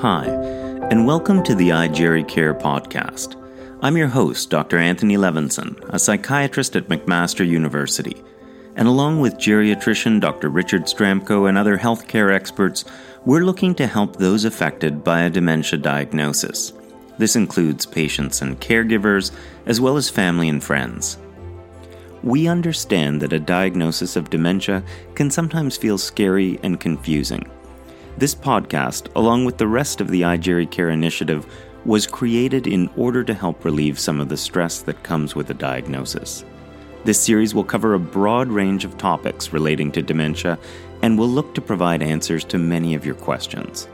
Hi, and welcome to the iGeriCare podcast. I'm your host, Dr. Anthony Levinson, a psychiatrist at McMaster University. And along with geriatrician Dr. Richard Sztramko and other healthcare experts, we're looking to help those affected by a dementia diagnosis. This includes patients and caregivers, as well as family and friends. We understand that a diagnosis of dementia can sometimes feel scary and confusing. This podcast, along with the rest of the iGeriCare initiative, was created in order to help relieve some of the stress that comes with a diagnosis. This series will cover a broad range of topics relating to dementia and will look to provide answers to many of your questions.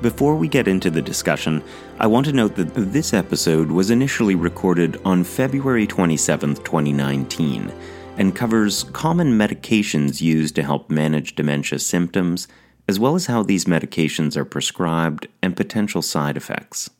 Before we get into the discussion, I want to note that this episode was initially recorded on February 27, 2019, and covers common medications used to help manage dementia symptoms as well as how these medications are prescribed and potential side effects.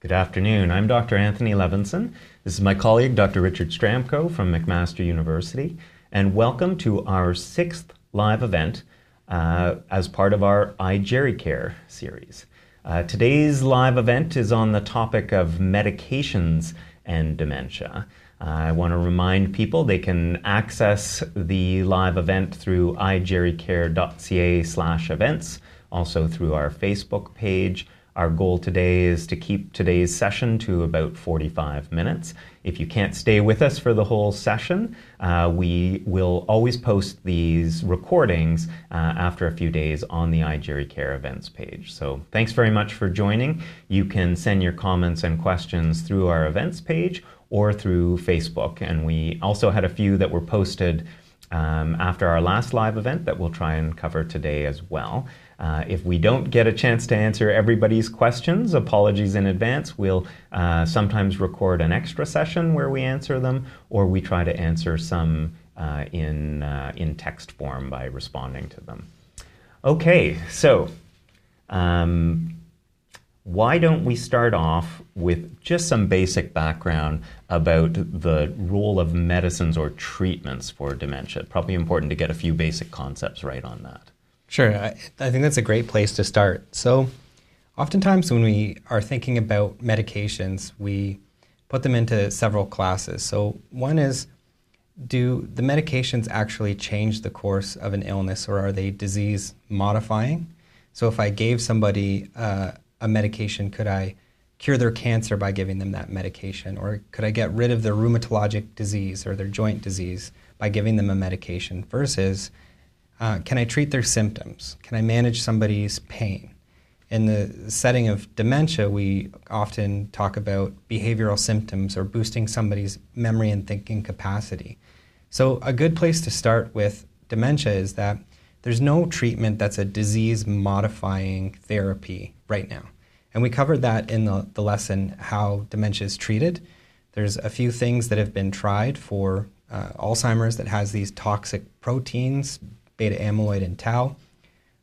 Good afternoon. I'm Dr. Anthony Levinson. This is my colleague, Dr. Richard Sztramko from McMaster University, and welcome to our sixth live event uh, as part of our iGeriCare series. Uh, today's live event is on the topic of medications and dementia. I want to remind people they can access the live event through igericare.ca slash events, also through our Facebook page. Our goal today is to keep today's session to about 45 minutes. If you can't stay with us for the whole session, uh, we will always post these recordings uh, after a few days on the iGeriCare events page. So thanks very much for joining. You can send your comments and questions through our events page or through Facebook. And we also had a few that were posted um, after our last live event that we'll try and cover today as well. Uh, if we don't get a chance to answer everybody's questions, apologies in advance. We'll uh, sometimes record an extra session where we answer them, or we try to answer some uh, in, uh, in text form by responding to them. Okay, so um, why don't we start off with just some basic background about the role of medicines or treatments for dementia? Probably important to get a few basic concepts right on that. Sure, I, I think that's a great place to start. So, oftentimes when we are thinking about medications, we put them into several classes. So, one is do the medications actually change the course of an illness or are they disease modifying? So, if I gave somebody uh, a medication, could I cure their cancer by giving them that medication? Or could I get rid of their rheumatologic disease or their joint disease by giving them a medication? Versus, uh, can I treat their symptoms? Can I manage somebody's pain? In the setting of dementia, we often talk about behavioral symptoms or boosting somebody's memory and thinking capacity. So, a good place to start with dementia is that there's no treatment that's a disease modifying therapy right now. And we covered that in the, the lesson how dementia is treated. There's a few things that have been tried for uh, Alzheimer's that has these toxic proteins, beta amyloid and tau.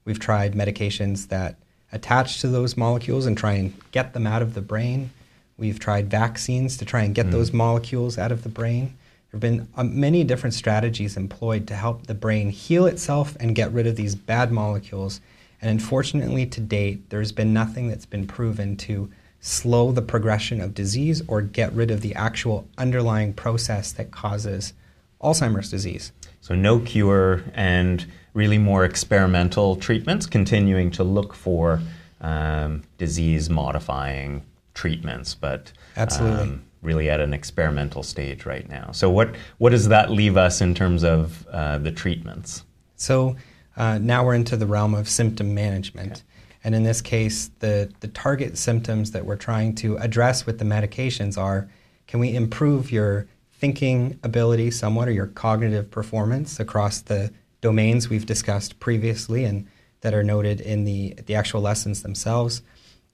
We've tried medications that attach to those molecules and try and get them out of the brain. We've tried vaccines to try and get mm. those molecules out of the brain. There have been uh, many different strategies employed to help the brain heal itself and get rid of these bad molecules and unfortunately, to date, there's been nothing that's been proven to slow the progression of disease or get rid of the actual underlying process that causes Alzheimer's disease. So, no cure and really more experimental treatments, continuing to look for um, disease modifying treatments, but absolutely. Um, really at an experimental stage right now. So, what, what does that leave us in terms of uh, the treatments? So, uh, now we're into the realm of symptom management. Okay. And in this case, the, the target symptoms that we're trying to address with the medications are can we improve your thinking ability somewhat or your cognitive performance across the domains we've discussed previously and that are noted in the, the actual lessons themselves?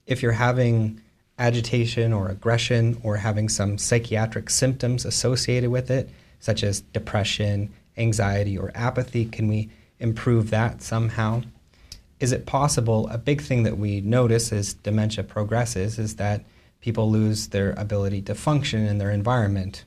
If you're having agitation or aggression or having some psychiatric symptoms associated with it, such as depression, anxiety, or apathy, can we improve that somehow? Is it possible? A big thing that we notice as dementia progresses is that people lose their ability to function in their environment,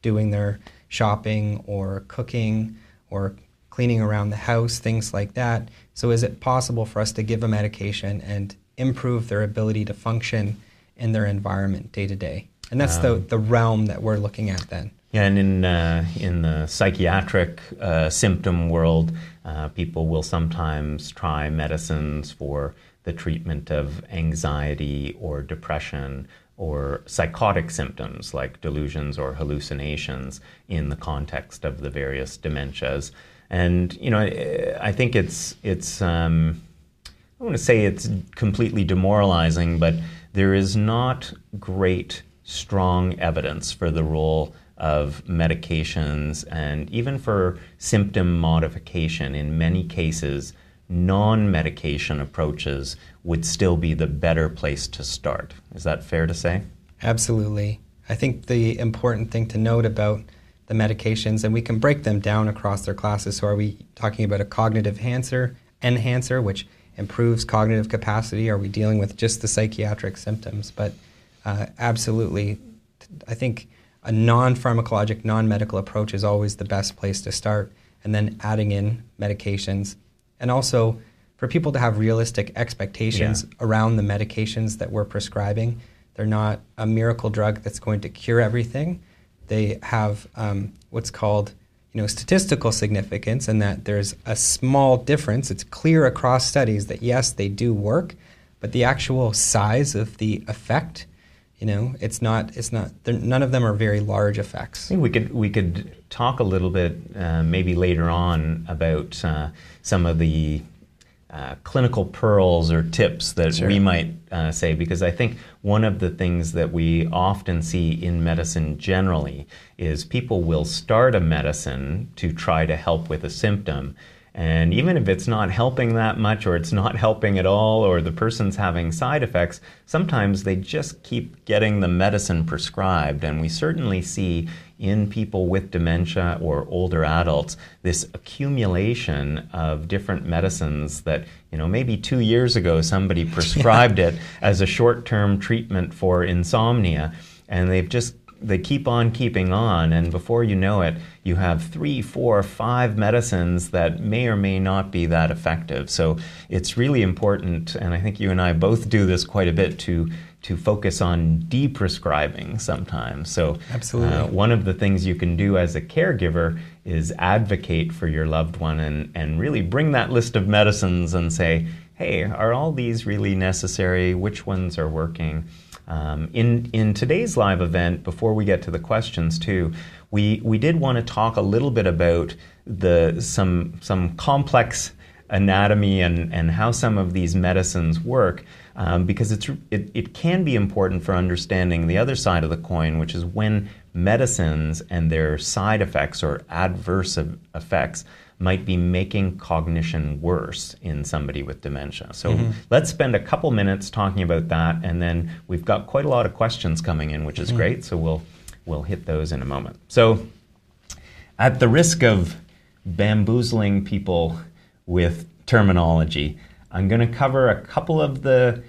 doing their shopping or cooking or cleaning around the house, things like that. So, is it possible for us to give a medication and improve their ability to function in their environment day to day? And that's um, the, the realm that we're looking at then. Yeah, and in, uh, in the psychiatric uh, symptom world, uh, people will sometimes try medicines for the treatment of anxiety or depression or psychotic symptoms like delusions or hallucinations in the context of the various dementias. And you know, I think it's it's um, I want to say it's completely demoralizing, but there is not great strong evidence for the role of medications and even for symptom modification in many cases non medication approaches would still be the better place to start. Is that fair to say? Absolutely. I think the important thing to note about the medications, and we can break them down across their classes. So, are we talking about a cognitive enhancer, enhancer which improves cognitive capacity? Are we dealing with just the psychiatric symptoms? But uh, absolutely, I think a non pharmacologic, non medical approach is always the best place to start, and then adding in medications and also for people to have realistic expectations yeah. around the medications that we're prescribing. They're not a miracle drug that's going to cure everything. They have um, what's called you know, statistical significance and that there's a small difference. It's clear across studies that yes, they do work, but the actual size of the effect, you know, it's not. It's not. None of them are very large effects. I think we could we could talk a little bit uh, maybe later on about uh, some of the uh, clinical pearls or tips that sure. we might uh, say, because I think one of the things that we often see in medicine generally is people will start a medicine to try to help with a symptom. And even if it's not helping that much, or it's not helping at all, or the person's having side effects, sometimes they just keep getting the medicine prescribed. And we certainly see in people with dementia or older adults this accumulation of different medicines that you know maybe two years ago somebody prescribed yeah. it as a short-term treatment for insomnia and they've just they keep on keeping on and before you know it you have three four five medicines that may or may not be that effective so it's really important and i think you and i both do this quite a bit to to focus on deprescribing sometimes. So, absolutely, uh, one of the things you can do as a caregiver is advocate for your loved one and, and really bring that list of medicines and say, hey, are all these really necessary? Which ones are working? Um, in, in today's live event, before we get to the questions too, we, we did want to talk a little bit about the some some complex anatomy and, and how some of these medicines work um, because it's, it, it can be important for understanding the other side of the coin, which is when medicines and their side effects or adverse effects might be making cognition worse in somebody with dementia. So mm-hmm. let's spend a couple minutes talking about that, and then we've got quite a lot of questions coming in, which is mm-hmm. great. So we'll we'll hit those in a moment. So, at the risk of bamboozling people with terminology, I'm going to cover a couple of the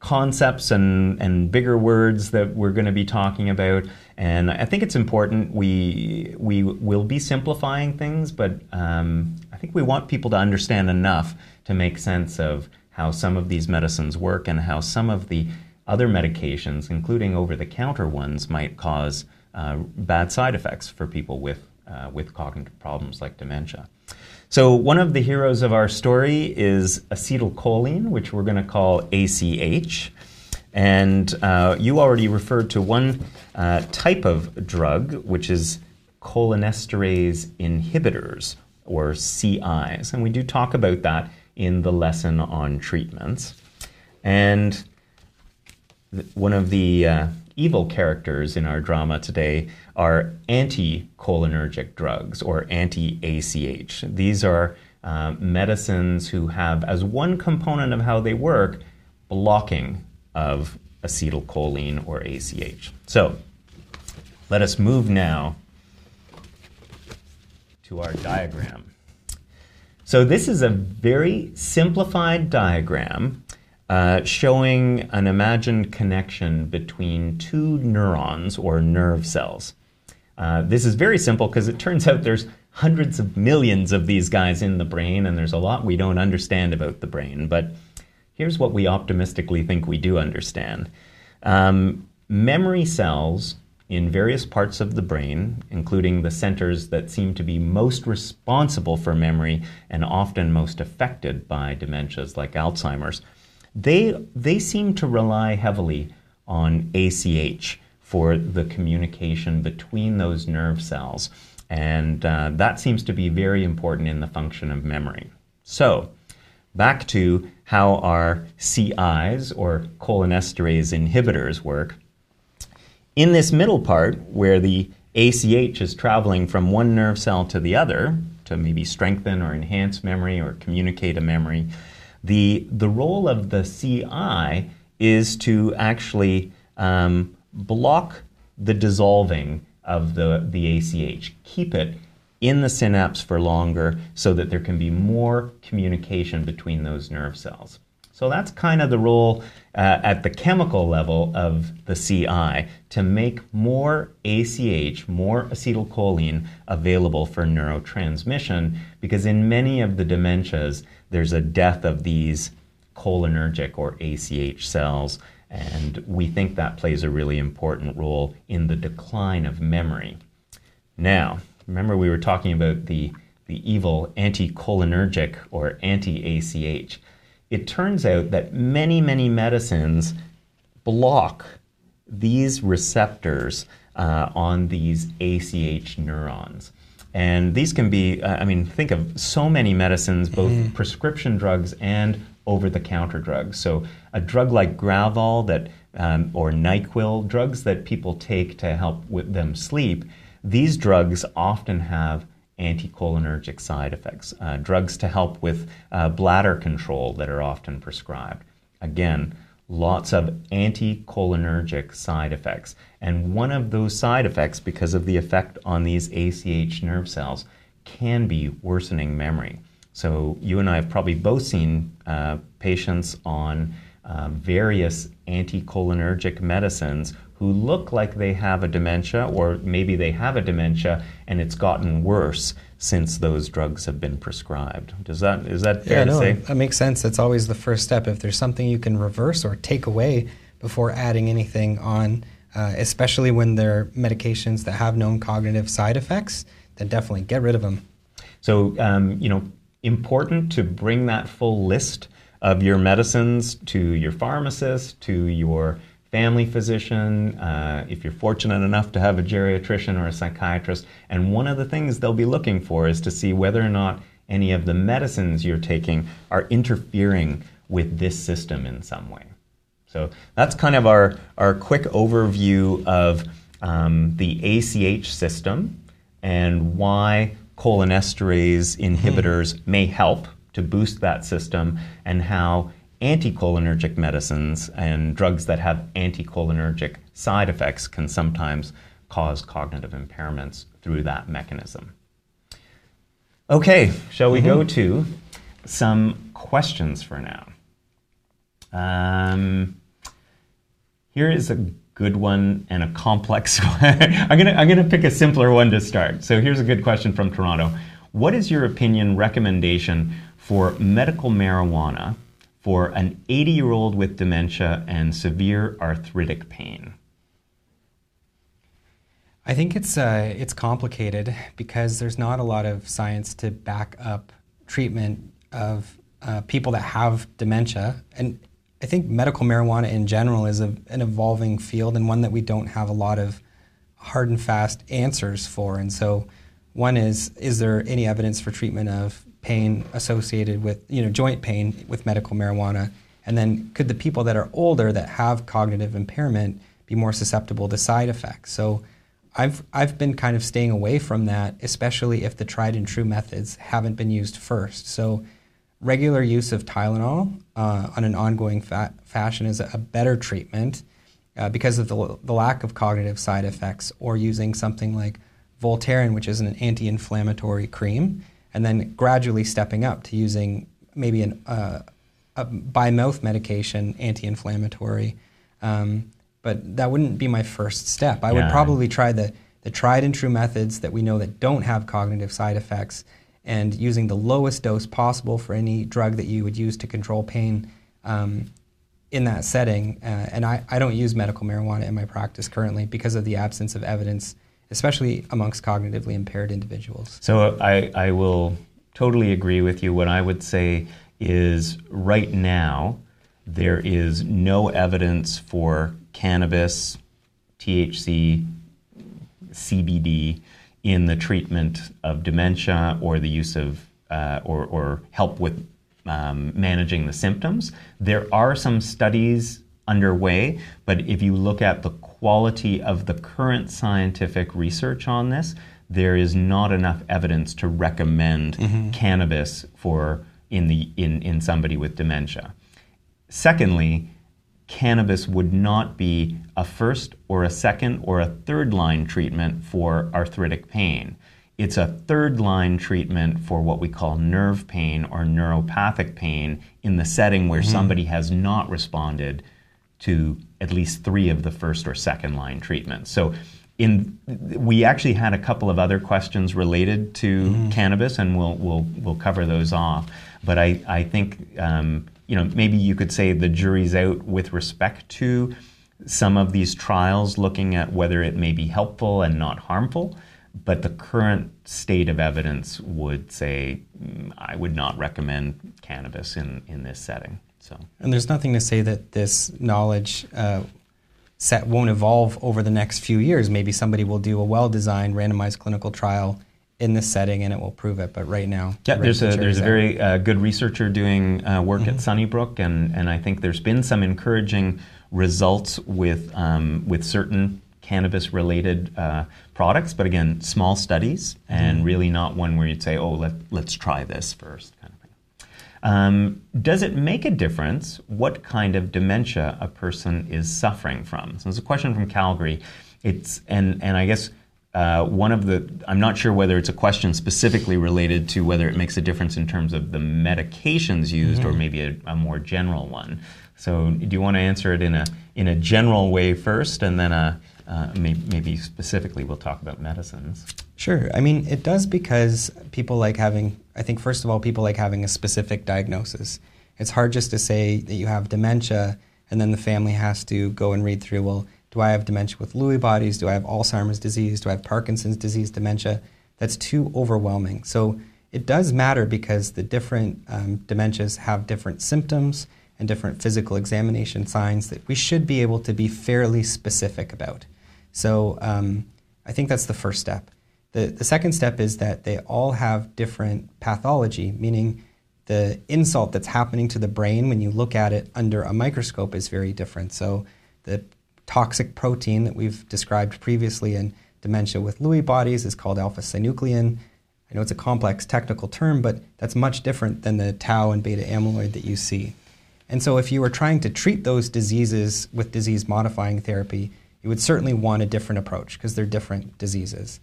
concepts and, and bigger words that we're going to be talking about. And I think it's important. We, we will be simplifying things, but um, I think we want people to understand enough to make sense of how some of these medicines work and how some of the other medications, including over the counter ones, might cause uh, bad side effects for people with, uh, with cognitive problems like dementia. So, one of the heroes of our story is acetylcholine, which we're going to call ACH. And uh, you already referred to one uh, type of drug, which is cholinesterase inhibitors, or CIs. And we do talk about that in the lesson on treatments. And one of the uh, evil characters in our drama today are anticholinergic drugs or anti ACH. These are uh, medicines who have, as one component of how they work, blocking of acetylcholine or ACH. So let us move now to our diagram. So this is a very simplified diagram uh, showing an imagined connection between two neurons or nerve cells. Uh, this is very simple because it turns out there's hundreds of millions of these guys in the brain, and there's a lot we don't understand about the brain. But here's what we optimistically think we do understand um, memory cells in various parts of the brain, including the centers that seem to be most responsible for memory and often most affected by dementias like Alzheimer's, they, they seem to rely heavily on ACH for the communication between those nerve cells. And uh, that seems to be very important in the function of memory. So, back to how our CIs or cholinesterase inhibitors work. In this middle part, where the ACH is traveling from one nerve cell to the other to maybe strengthen or enhance memory or communicate a memory, the, the role of the CI is to actually um, block the dissolving of the, the ACH. Keep it in the synapse for longer so that there can be more communication between those nerve cells. So that's kind of the role uh, at the chemical level of the CI to make more ACH, more acetylcholine available for neurotransmission because in many of the dementias there's a death of these cholinergic or ACH cells and we think that plays a really important role in the decline of memory. Now, remember we were talking about the, the evil anticholinergic or anti ACH. It turns out that many, many medicines block these receptors uh, on these ACH neurons. And these can be, uh, I mean, think of so many medicines, both mm. prescription drugs and over the counter drugs. So, a drug like Gravol that, um, or NyQuil, drugs that people take to help with them sleep, these drugs often have anticholinergic side effects, uh, drugs to help with uh, bladder control that are often prescribed. Again, lots of anticholinergic side effects. And one of those side effects, because of the effect on these ACH nerve cells, can be worsening memory. So you and I have probably both seen uh, patients on uh, various anticholinergic medicines who look like they have a dementia, or maybe they have a dementia and it's gotten worse since those drugs have been prescribed. Does that is that fair yeah, to no, say? That makes sense. That's always the first step. If there's something you can reverse or take away before adding anything on, uh, especially when they're medications that have known cognitive side effects, then definitely get rid of them. So um, you know important to bring that full list of your medicines to your pharmacist, to your family physician, uh, if you're fortunate enough to have a geriatrician or a psychiatrist. And one of the things they'll be looking for is to see whether or not any of the medicines you're taking are interfering with this system in some way. So that's kind of our, our quick overview of um, the ACH system and why cholinesterase inhibitors mm. may help to boost that system, and how anticholinergic medicines and drugs that have anticholinergic side effects can sometimes cause cognitive impairments through that mechanism. Okay, shall we mm-hmm. go to some questions for now? Um, here is a good one and a complex one. I'm gonna I'm gonna pick a simpler one to start. So here's a good question from Toronto. What is your opinion recommendation for medical marijuana for an 80 year old with dementia and severe arthritic pain? I think it's uh, it's complicated because there's not a lot of science to back up treatment of uh, people that have dementia, and I think medical marijuana in general is a, an evolving field and one that we don't have a lot of hard and fast answers for. And so, one is is there any evidence for treatment of pain associated with you know joint pain with medical marijuana? And then, could the people that are older that have cognitive impairment be more susceptible to side effects? So, I've I've been kind of staying away from that, especially if the tried and true methods haven't been used first. So regular use of Tylenol uh, on an ongoing fa- fashion is a better treatment uh, because of the, the, lack of cognitive side effects, or using something like Voltaren, which is an anti inflammatory cream, and then gradually stepping up to using maybe an, uh, a by mouth medication, anti inflammatory. Um, but that wouldn't be my first step. I yeah. would probably try the the tried and true methods that we know that don't have cognitive side effects and using the lowest dose possible for any drug that you would use to control pain um, in that setting. Uh, and I, I don't use medical marijuana in my practice currently because of the absence of evidence, especially amongst cognitively impaired individuals. So I, I will totally agree with you. What I would say is right now, there is no evidence for cannabis, THC, CBD in the treatment of dementia or the use of uh, or, or, help with um, managing the symptoms. There are some studies underway, but if you look at the quality of the current scientific research on this, there is not enough evidence to recommend mm-hmm. cannabis for in the in, in somebody with dementia. Secondly, cannabis would not be a first or a second or a third line treatment for arthritic pain. It's a third line treatment for what we call nerve pain or neuropathic pain in the setting where mm-hmm. somebody has not responded to at least three of the first or second line treatments. So in we actually had a couple of other questions related to mm-hmm. cannabis, and we'll we'll we'll cover those off. But I I think um, you know maybe you could say the jury's out with respect to some of these trials, looking at whether it may be helpful and not harmful. But the current state of evidence would say mm, I would not recommend cannabis in, in this setting. So, and there's nothing to say that this knowledge uh, set won't evolve over the next few years. Maybe somebody will do a well-designed randomized clinical trial in this setting and it will prove it. But right now, yeah, there's a there's a very uh, good researcher doing uh, work mm-hmm. at Sunnybrook, and and I think there's been some encouraging results with um, with certain cannabis-related uh, products, but again, small studies, and mm-hmm. really not one where you'd say, oh, let let's try this first. Um, does it make a difference what kind of dementia a person is suffering from? So it's a question from Calgary. It's and and I guess uh, one of the I'm not sure whether it's a question specifically related to whether it makes a difference in terms of the medications used mm-hmm. or maybe a, a, more general one. So do you want to answer it in a in a general way first, and then a uh, maybe, maybe specifically we'll talk about medicines. Sure. I mean, it does because people like having, I think, first of all, people like having a specific diagnosis. It's hard just to say that you have dementia and then the family has to go and read through, well, do I have dementia with Lewy bodies? Do I have Alzheimer's disease? Do I have Parkinson's disease dementia? That's too overwhelming. So it does matter because the different um, dementias have different symptoms and different physical examination signs that we should be able to be fairly specific about. So um, I think that's the first step. The, the second step is that they all have different pathology, meaning the insult that's happening to the brain when you look at it under a microscope is very different. So the toxic protein that we've described previously in dementia with Lewy bodies is called alpha synuclein. I know it's a complex technical term, but that's much different than the tau and beta amyloid that you see. And so, if you were trying to treat those diseases with disease modifying therapy, you would certainly want a different approach because they're different diseases.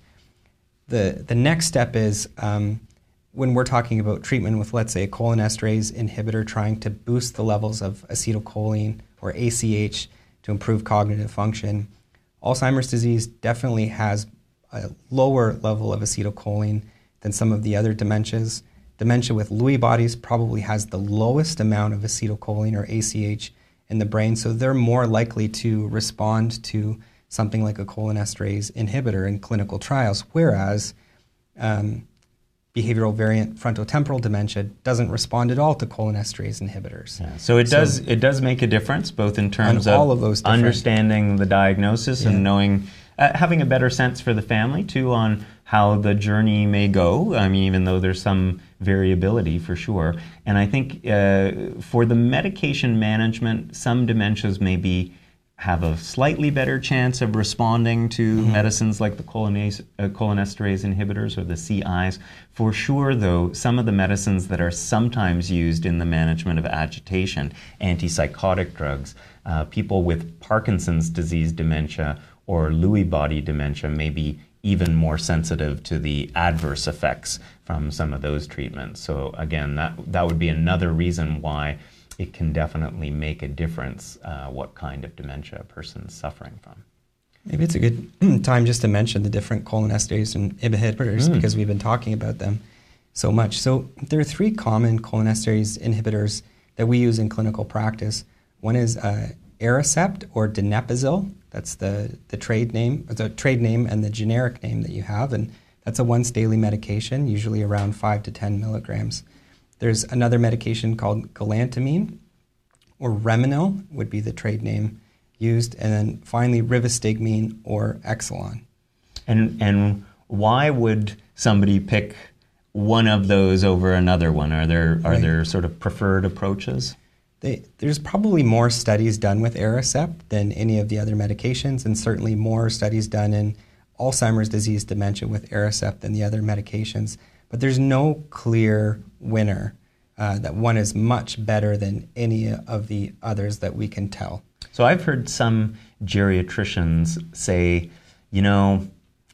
The, the next step is um, when we're talking about treatment with, let's say, a cholinesterase inhibitor trying to boost the levels of acetylcholine or ACH to improve cognitive function, Alzheimer's disease definitely has a lower level of acetylcholine than some of the other dementias. Dementia with Lewy bodies probably has the lowest amount of acetylcholine or ACH in the brain, so they're more likely to respond to something like a cholinesterase inhibitor in clinical trials, whereas um, behavioral variant frontotemporal dementia doesn't respond at all to cholinesterase inhibitors. Yeah. So it so does it does make a difference both in terms of, all of those understanding the diagnosis yeah. and knowing uh, having a better sense for the family too on how the journey may go. I mean, even though there's some variability for sure. And I think uh, for the medication management, some dementias may be have a slightly better chance of responding to mm-hmm. medicines like the cholinase, uh, cholinesterase inhibitors or the CIs. For sure, though, some of the medicines that are sometimes used in the management of agitation, antipsychotic drugs, uh, people with Parkinson's disease dementia or Lewy body dementia may be even more sensitive to the adverse effects from some of those treatments. So again, that that would be another reason why it can definitely make a difference uh, what kind of dementia a person is suffering from. Maybe it's a good time just to mention the different cholinesterase inhibitors mm. because we've been talking about them so much. So there are three common cholinesterase inhibitors that we use in clinical practice. One is uh, Aricept or donepezil. That's the, the trade name, the trade name and the generic name that you have, and that's a once daily medication, usually around five to ten milligrams. There's another medication called galantamine, or Reminyl would be the trade name used, and then finally rivastigmine or Exelon. And and why would somebody pick one of those over another one? Are there are right. there sort of preferred approaches? They, there's probably more studies done with Aricept than any of the other medications, and certainly more studies done in Alzheimer's disease dementia with Aricept than the other medications. But there's no clear winner uh, that one is much better than any of the others that we can tell. So I've heard some geriatricians say, you know,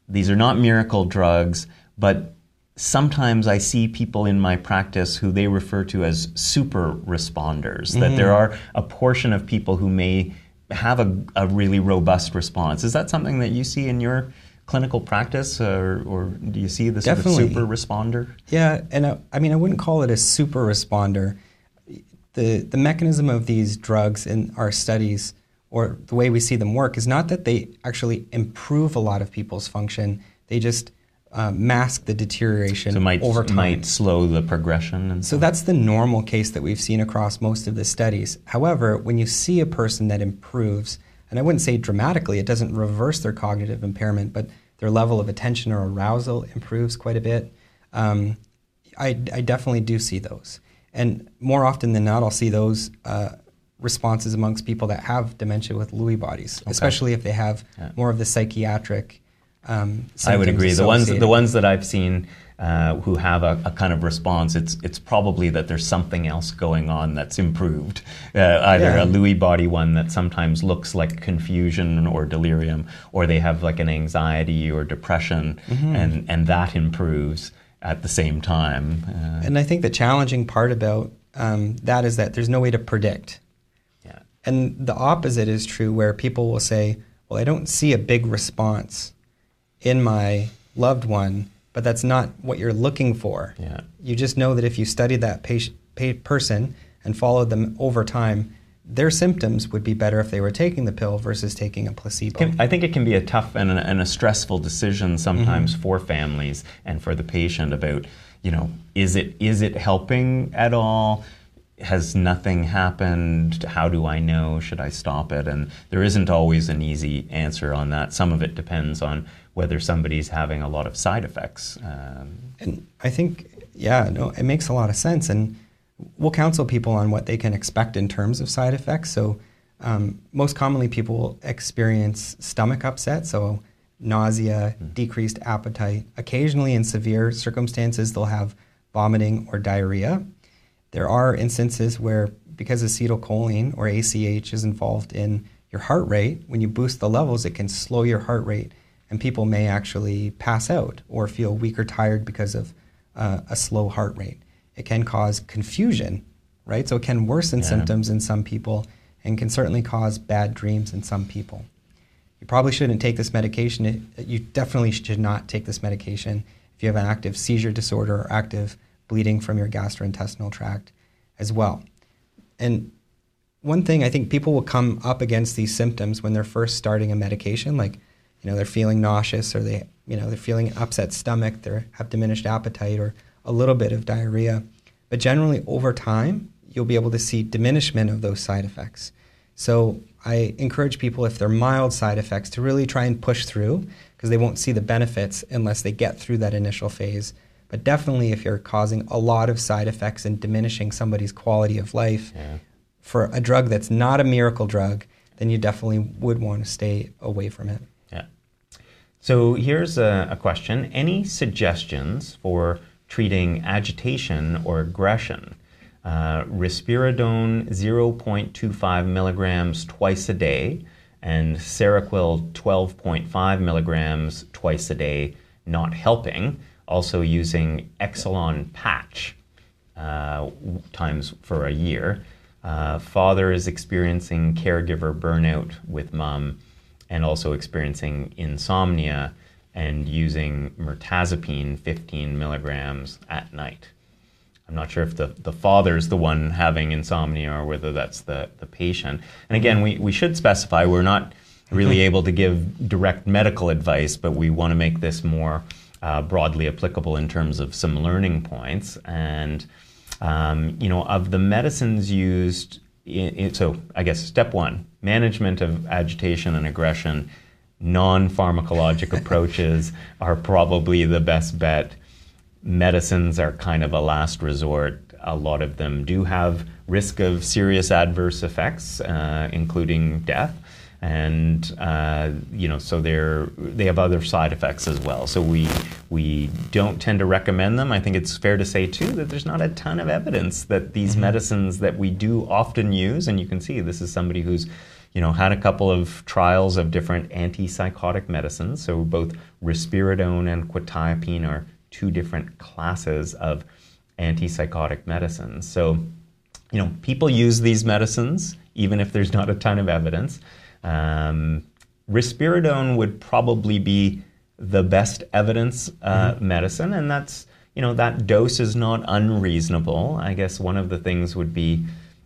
these are not miracle drugs, but sometimes I see people in my practice who they refer to as super responders, mm-hmm. that there are a portion of people who may have a, a, really robust response. Is that something that you see in your clinical practice, or, or do you see the sort of super responder? Yeah, and I, I mean, I wouldn't call it a super responder. The, the mechanism of these drugs in our studies, or the way we see them work, is not that they actually improve a lot of people's function. They just uh, mask the deterioration so might, over time. might slow the progression. And so, so that's the normal case that we've seen across most of the studies. However, when you see a person that improves, and I wouldn't say dramatically, it doesn't reverse their cognitive impairment, but their level of attention or arousal improves quite a bit. Um, I, I, definitely do see those. And more often than not, I'll see those uh, responses amongst people that have dementia with Lewy bodies, okay. especially if they have yeah. more of the psychiatric um, I would agree. The ones the ones that I've seen uh, who have a, a, kind of response, it's it's probably that there's something else going on that's improved. Uh, either yeah. a Lewy body one that sometimes looks like confusion or delirium, or they have like an anxiety or depression, mm-hmm. and and that improves at the same time. Uh, and I think the challenging part about um, that is that there's no way to predict. Yeah. And the opposite is true, where people will say, "Well, I don't see a big response." in my loved one, but that's not what you're looking for. Yeah. You just know that if you studied that patient, person and followed them over time, their symptoms would be better if they were taking the pill versus taking a placebo. I think it can be a tough and a, and a stressful decision sometimes mm-hmm. for families and for the patient about, you know, is it is it helping at all? has nothing happened? How do I know? Should I stop it? And there isn't always an easy answer on that. Some of it depends on whether somebody's having a lot of side effects. Um, and I think, yeah, no, it makes a lot of sense. And we'll counsel people on what they can expect in terms of side effects. So, um, most commonly, people will experience stomach upset, so nausea, mm. decreased appetite. Occasionally, in severe circumstances, they'll have vomiting or diarrhea. There are instances where, because acetylcholine or ACH is involved in your heart rate, when you boost the levels, it can slow your heart rate, and people may actually pass out or feel weak or tired because of uh, a slow heart rate. It can cause confusion, right? So it can worsen yeah. symptoms in some people and can certainly cause bad dreams in some people. You probably shouldn't take this medication. You definitely should not take this medication if you have an active seizure disorder or active bleeding from your gastrointestinal tract as well. And one thing I think people will come up against these symptoms when they're first starting a medication, like you know they're feeling nauseous or they you know they're feeling upset stomach, they have diminished appetite or a little bit of diarrhea. But generally, over time, you'll be able to see diminishment of those side effects. So I encourage people, if they're mild side effects, to really try and push through because they won't see the benefits unless they get through that initial phase but definitely, if you're causing a lot of side effects and diminishing somebody's quality of life yeah. for a drug that's not a miracle drug, then you definitely would want to stay away from it. So here's a, a question Any suggestions for treating agitation or aggression? Uh, risperidone 0.25 milligrams twice a day and Seroquel 12.5 milligrams twice a day not helping also using Exelon patch uh, times for a year. Uh, father is experiencing caregiver burnout with mom. And also experiencing insomnia and using mirtazapine 15 milligrams at night. I'm not sure if the, the father's the one having insomnia or whether that's the, the patient. And again, we, we should specify we're not really able to give direct medical advice, but we want to make this more uh, broadly applicable in terms of some learning points. And, um, you know, of the medicines used, in, in, so I guess step one management of agitation and aggression, non pharmacologic approaches are probably the best bet. Medicines are kind of a last resort. A lot of them do have risk of serious adverse effects, uh, including death and uh, you know so they're they have other side effects as well so we we don't tend to recommend them i think it's fair to say too that there's not a ton of evidence that these mm-hmm. medicines that we do often use and you can see this is somebody who's you know had a couple of trials of different antipsychotic medicines so both risperidone and quetiapine are two different classes of antipsychotic medicines so you know people use these medicines even if there's not a ton of evidence um, risperidone would probably be the best evidence uh, mm-hmm. medicine, and that's you know that dose is not unreasonable. I guess one of the things would be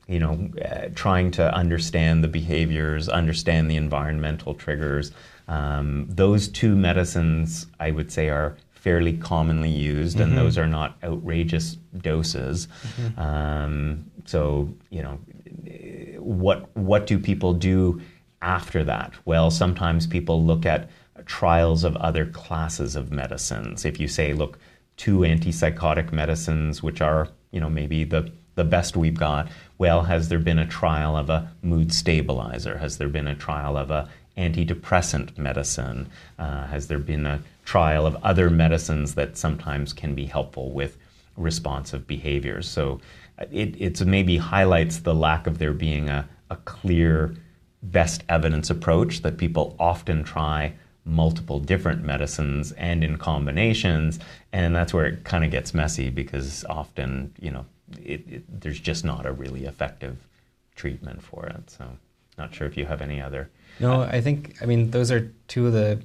you know uh, trying to understand the behaviors, understand the environmental triggers. Um, those two medicines, I would say, are fairly commonly used, mm-hmm. and those are not outrageous doses. Mm-hmm. Um, so you know, what what do people do? after that? Well, sometimes people look at trials of other classes of medicines. If you say, look, two antipsychotic medicines, which are, you know, maybe the, the best we've got, well, has there been a trial of a mood stabilizer? Has there been a trial of a antidepressant medicine? Uh, has there been a trial of other medicines that sometimes can be helpful with responsive behaviors? So it it's maybe highlights the lack of there being a, a clear best evidence approach that people often try multiple different medicines and in combinations and that's where it kind of gets messy because often you know it, it, there's just not a really effective treatment for it so not sure if you have any other no i think i mean those are two of the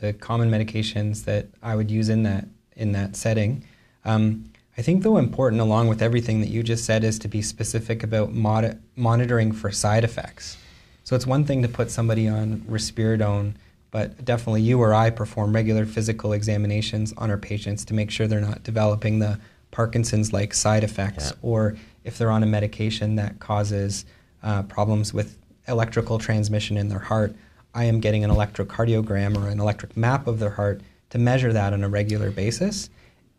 the common medications that i would use in that in that setting. Um, i think though important along with everything that you just said is to be specific about mod- monitoring for side effects. So it's one thing to put somebody on risperidone, but definitely you or I perform regular physical examinations on our patients to make sure they're not developing the Parkinson's like side effects, yeah. or if they're on a medication that causes uh, problems with electrical transmission in their heart, I am getting an electrocardiogram or an electric map of their heart to measure that on a regular basis.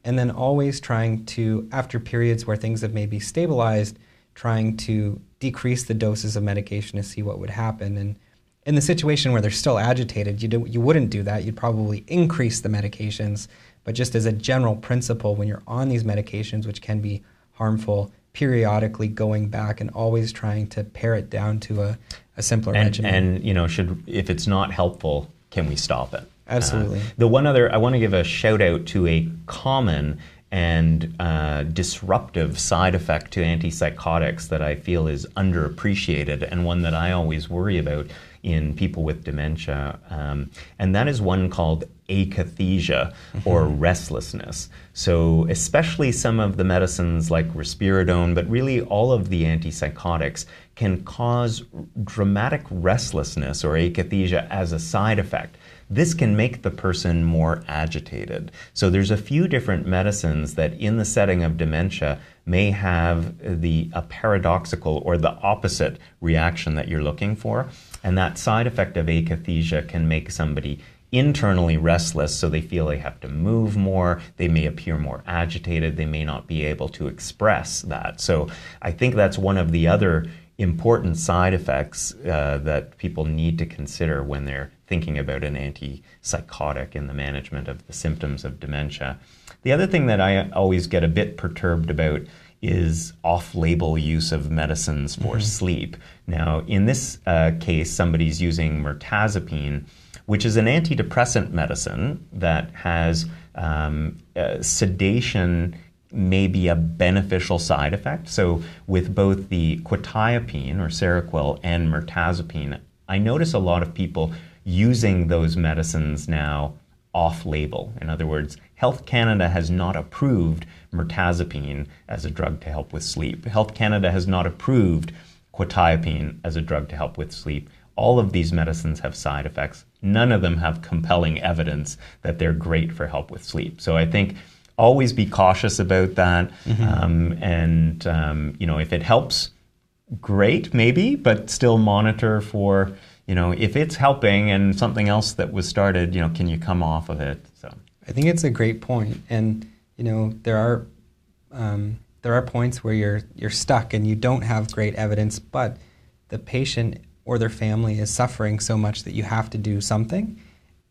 And then always trying to, after periods where things have maybe stabilized, trying to decrease the doses of medication to see what would happen. And in the situation where they're still agitated, you, do, you wouldn't do that. You'd probably increase the medications. But just as a general principle, when you're on these medications, which can be harmful, periodically going back and always trying to pare it down to a, a simpler and, regimen. And you know, should if it's not helpful, can we stop it? Absolutely. Uh, the one other I want to give a shout out to a common and uh, disruptive side effect to antipsychotics that I feel is underappreciated and one that I always worry about in people with dementia. Um, and that is one called akathisia or mm-hmm. restlessness. So, especially some of the medicines like risperidone, but really all of the antipsychotics can cause dramatic restlessness or akathisia as a side effect this can make the person more agitated. So there's a few different medicines that in the setting of dementia may have the a paradoxical or the opposite reaction that you're looking for. And that side effect of akathisia can make somebody internally restless, so they feel they have to move more, they may appear more agitated, they may not be able to express that. So I think that's one of the other important side effects uh, that people need to consider when they're thinking about an antipsychotic in the management of the symptoms of dementia. The other thing that I always get a bit perturbed about is off label use of medicines for mm-hmm. sleep. Now, in this uh, case, somebody's using mirtazapine, which is an antidepressant medicine that has um, uh, sedation may be a beneficial side effect. So, with both the quetiapine or Seroquel and mirtazapine, I notice a lot of people using those medicines now off label. In other words, Health Canada has not approved mirtazapine as a drug to help with sleep. Health Canada has not approved quetiapine as a drug to help with sleep. All of these medicines have side effects. None of them have compelling evidence that they're great for help with sleep. So I think always be cautious about that. Mm-hmm. Um, and, um, you know, if it helps, great, maybe, but still monitor for, you know, if it's helping and something else that was started, you know, can you come off of it? So I think it's a great point. And, you know, there are. Um, there are points where you're you're stuck and you don't have great evidence, but the patient or their family is suffering so much that you have to do something.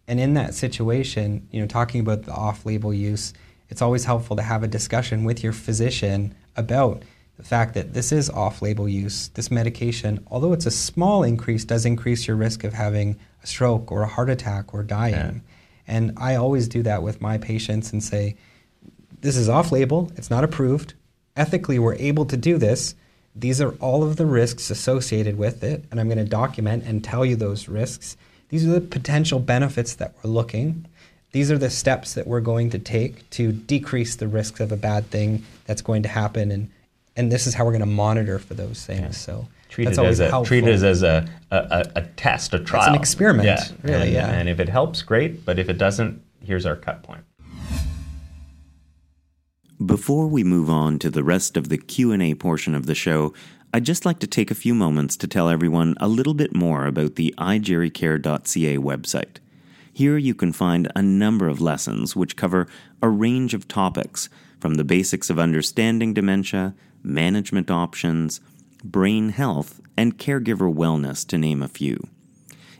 And in that situation, you know, talking about the off-label use, it's always helpful to have a discussion with your physician about the fact that this is off-label use. This medication, although it's a small increase, does increase your risk of having a stroke or a heart attack or dying. Yeah. And I always do that with my patients and say, this is off-label, it's not approved, ethically we're able to do this. These are all of the risks associated with it, and I'm going to document and tell you those risks. These are the potential benefits that we're looking. These are the steps that we're going to take to decrease the risks of a bad thing that's going to happen, and and this is how we're going to monitor for those things. Yeah. So treat it as a treat it as a, a, a test, a trial. It's an experiment, yeah. really. And, yeah. And if it helps, great. But if it doesn't, here's our cut point. Before we move on to the rest of the Q&A portion of the show, I'd just like to take a few moments to tell everyone a little bit more about the igericare.ca website. Here you can find a number of lessons which cover a range of topics, from the basics of understanding dementia, management options, brain health, and caregiver wellness, to name a few.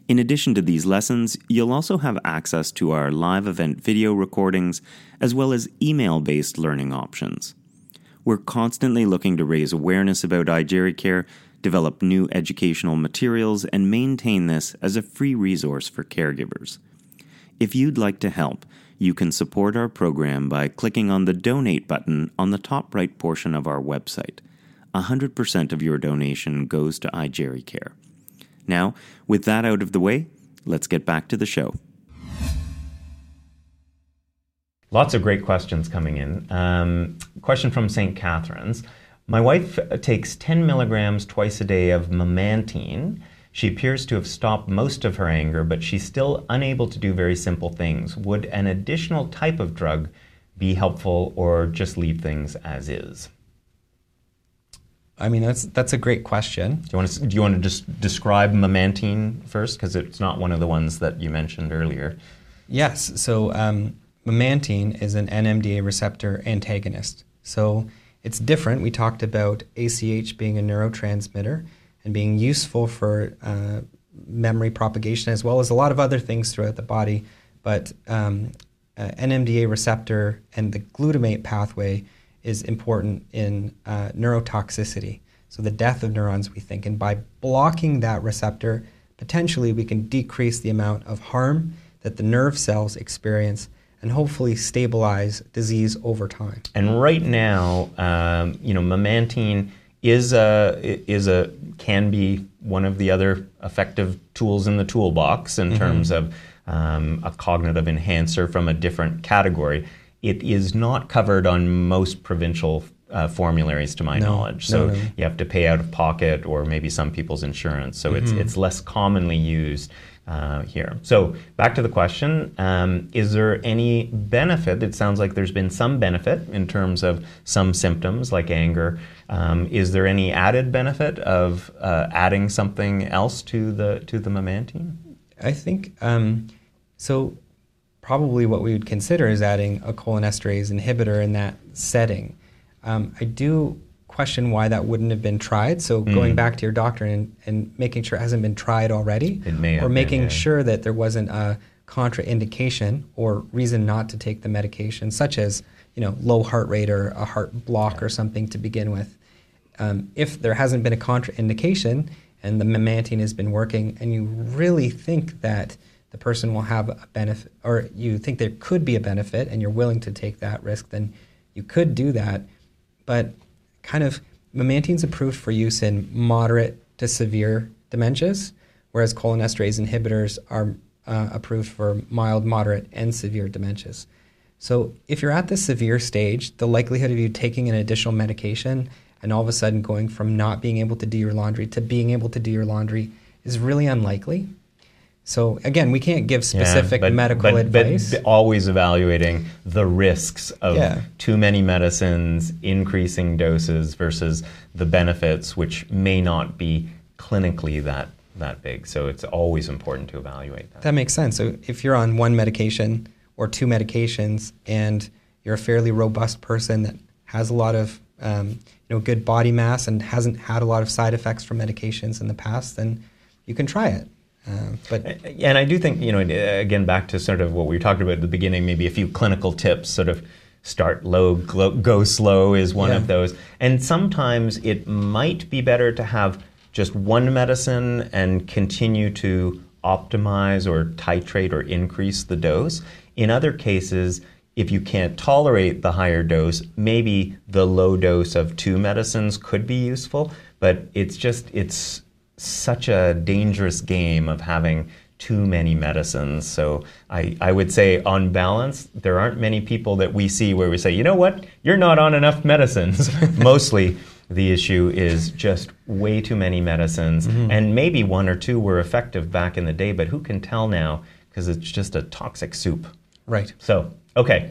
In addition to these lessons, you'll also have access to our live event video recordings as well as email based learning options. We're constantly looking to raise awareness about iGeriCare, develop new educational materials, and maintain this as a free resource for caregivers. If you'd like to help, you can support our program by clicking on the donate button on the top right portion of our website. 100% of your donation goes to iGeriCare. Now, with that out of the way, let's get back to the show. Lots of great questions coming in. Um, question from St. Catharines. My wife takes 10 milligrams twice a day of memantine. She appears to have stopped most of her anger, but she's still unable to do very simple things. Would an additional type of drug be helpful or just leave things as is? I mean, that's that's a great question. Do you want to do you want to just describe memantine first, because it's not one of the ones that you mentioned earlier? Yes. So um, memantine is an NMDA receptor antagonist. So it's different. We talked about ACH being a neurotransmitter and being useful for uh, memory propagation as well as a lot of other things throughout the body. But um, uh, NMDA receptor and the glutamate pathway is important in uh, neurotoxicity. So, the death of neurons, we think. And by blocking that receptor, potentially we can decrease the amount of harm that the nerve cells experience and hopefully stabilize disease over time. And right now, um, you know, memantine is a is a can be one of the other effective tools in the toolbox in mm-hmm. terms of um, a cognitive enhancer from a different category it is not covered on most provincial uh, formularies, to my no, knowledge. So no, no. you have to pay out of pocket, or maybe some people's insurance. So mm-hmm. it's it's less commonly used. Uh, here. So back to the question: um, Is there any benefit? It sounds like there's been some benefit in terms of some symptoms like anger. Um, is there any added benefit of uh, adding something else to the to the memantine? I think um, so probably what we would consider is adding a cholinesterase inhibitor in that setting. Um, I do question why that wouldn't have been tried. So mm. going back to your doctor and, and making sure it hasn't been tried already, or making been, yeah. sure that there wasn't a contraindication or reason not to take the medication, such as you know low heart rate or a heart block yeah. or something to begin with. Um, if there hasn't been a contraindication and the memantine has been working, and you really think that the person will have a benefit, or you think there could be a benefit and you're willing to take that risk, then you could do that. But kind of, memantine's approved for use in moderate to severe dementias, whereas cholinesterase inhibitors are uh, approved for mild, moderate, and severe dementias. So if you're at the severe stage, the likelihood of you taking an additional medication and all of a sudden going from not being able to do your laundry to being able to do your laundry is really unlikely. So again, we can't give specific yeah, but, medical but, advice. But always evaluating the risks of Yeah. too many medicines, increasing doses versus the benefits, which may not be clinically that that big. So it's always important to evaluate that. That makes sense. So if you're on one medication or two medications and you're a fairly robust person that has a lot of um, you know good body mass and hasn't had a lot of side effects from medications in the past, then you can try it. Um, but And I do think, you know, again, back to sort of what we were talking about at the beginning, maybe a few clinical tips, sort of start low, glo- go slow is one Yeah. of those. And sometimes it might be better to have just one medicine and continue to optimize or titrate or increase the dose. In other cases, if you can't tolerate the higher dose, maybe the low dose of two medicines could be useful, but it's just, it's such a dangerous game of having too many medicines. So I, I would say, on balance, there aren't many people that we see where we say, you know what, you're not on enough medicines. Mostly the issue is just way too many medicines. And maybe one or two were effective back in the day, but who can tell now? Because it's just a toxic soup. right. So, okay.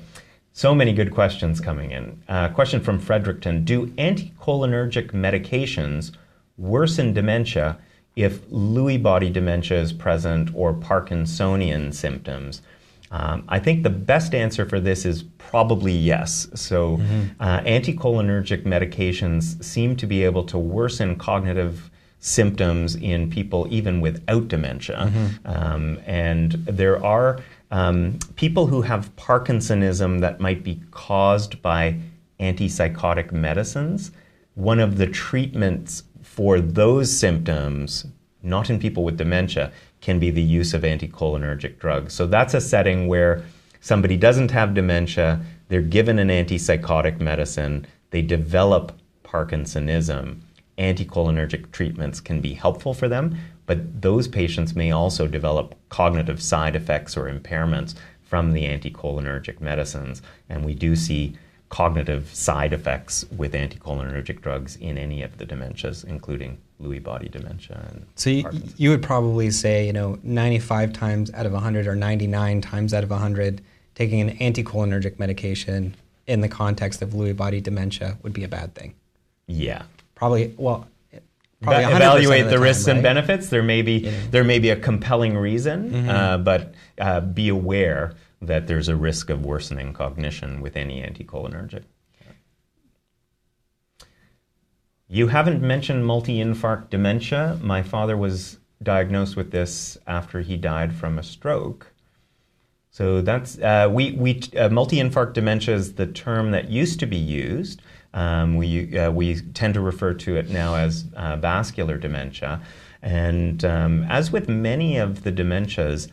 So many good questions coming in. Uh, question from Fredericton Do anticholinergic medications worsen dementia if Lewy body dementia is present or Parkinsonian symptoms? Um, I think the best answer for this is probably yes. So, uh, anticholinergic medications seem to be able to worsen cognitive symptoms in people even without dementia. Um, and there are um, people who have Parkinsonism that might be caused by antipsychotic medicines. One of the treatments for those symptoms, not in people with dementia, can be the use of anticholinergic drugs. So that's a setting where somebody doesn't have dementia, they're given an antipsychotic medicine, they develop Parkinsonism. Anticholinergic treatments can be helpful for them, but those patients may also develop cognitive side effects or impairments from the anticholinergic medicines. And we do see cognitive side effects with anticholinergic drugs in any of the dementias, including Lewy body dementia. And So you, you would probably say, you know, 95 times out of 100 or 99 times out of 100, taking an anticholinergic medication in the context of Lewy body dementia would be a bad thing. yeah. Probably, well, probably Eva- 100% evaluate the, the, risks time, and benefits. There may be You know. there may be a compelling reason, Mm-hmm. uh, but uh, be aware that there's a risk of worsening cognition with any anticholinergic. You haven't mentioned multi-infarct dementia. My father was diagnosed with this after he died from a stroke. So that's uh, we we uh, multi-infarct dementia is the term that used to be used. Um, we uh, we tend to refer to it now as uh, vascular dementia, and um, as with many of the dementias,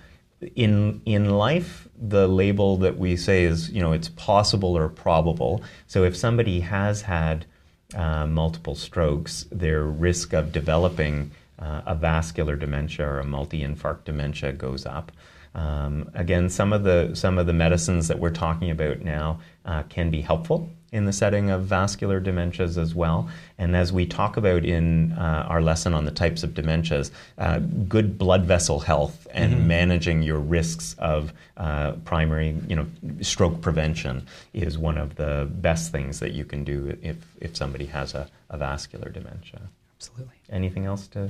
in in life the label that we say is you know it's possible or probable. So if somebody has had uh, multiple strokes, their risk of developing uh, a vascular dementia or a multi-infarct dementia goes up. Um, again, some of the some of the medicines that we're talking about now uh, can be helpful in the setting of vascular dementias as well. And as we talk about in uh, our lesson on the types of dementias, uh, good blood vessel health and managing your risks of uh, primary, you know, stroke prevention is one of the best things that you can do if if somebody has a, a vascular dementia. Absolutely. Anything else to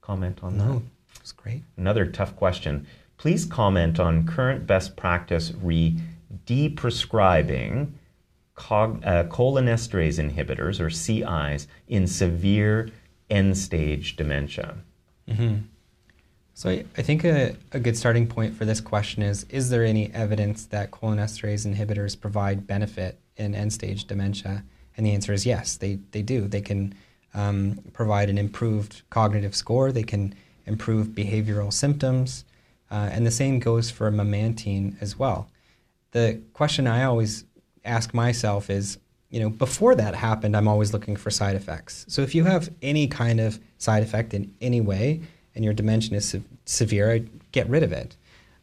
comment on that? No, it's great. Another tough question. Please comment on current best practice re deprescribing uh, cholinesterase inhibitors or CIs in severe end stage dementia. So I, I think a, a good starting point for this question is Is there any evidence that cholinesterase inhibitors provide benefit in end stage dementia? And the answer is yes, they, they do. They can um, provide an improved cognitive score, they can improve behavioral symptoms, uh, and the same goes for memantine as well. The question I always ask myself is you know, before that happened, I'm always looking for side effects. So if you have any kind of side effect in any way, and your dementia is se- severe, I'd get rid of it.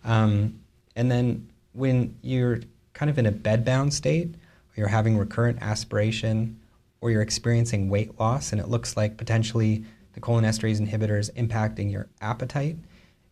Um, and then when you're kind of in a bedbound state, or you're having recurrent aspiration, or you're experiencing weight loss, and it looks like potentially the cholinesterase inhibitor is impacting your appetite,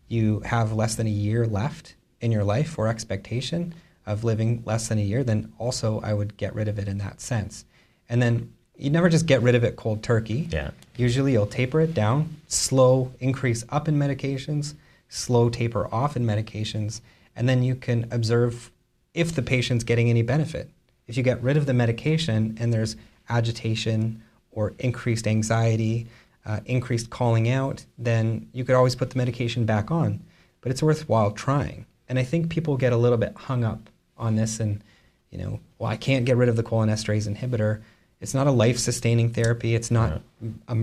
you have less than a year left in your life or expectation of living less than a year, then also I would get rid of it in that sense. And then you never just get rid of it cold turkey. Yeah. Usually you'll taper it down, slow increase up in medications, slow taper off in medications, and then you can observe if the patient's getting any benefit. If you get rid of the medication and there's agitation or increased anxiety, uh, increased calling out, then you could always put the medication back on. But it's worthwhile trying. And I think people get a little bit hung up on this and, you know, well, I can't get rid of the cholinesterase inhibitor. It's not a life sustaining therapy, it's not yeah. a,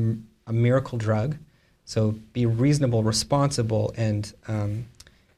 a, miracle drug. So be reasonable, responsible, and um,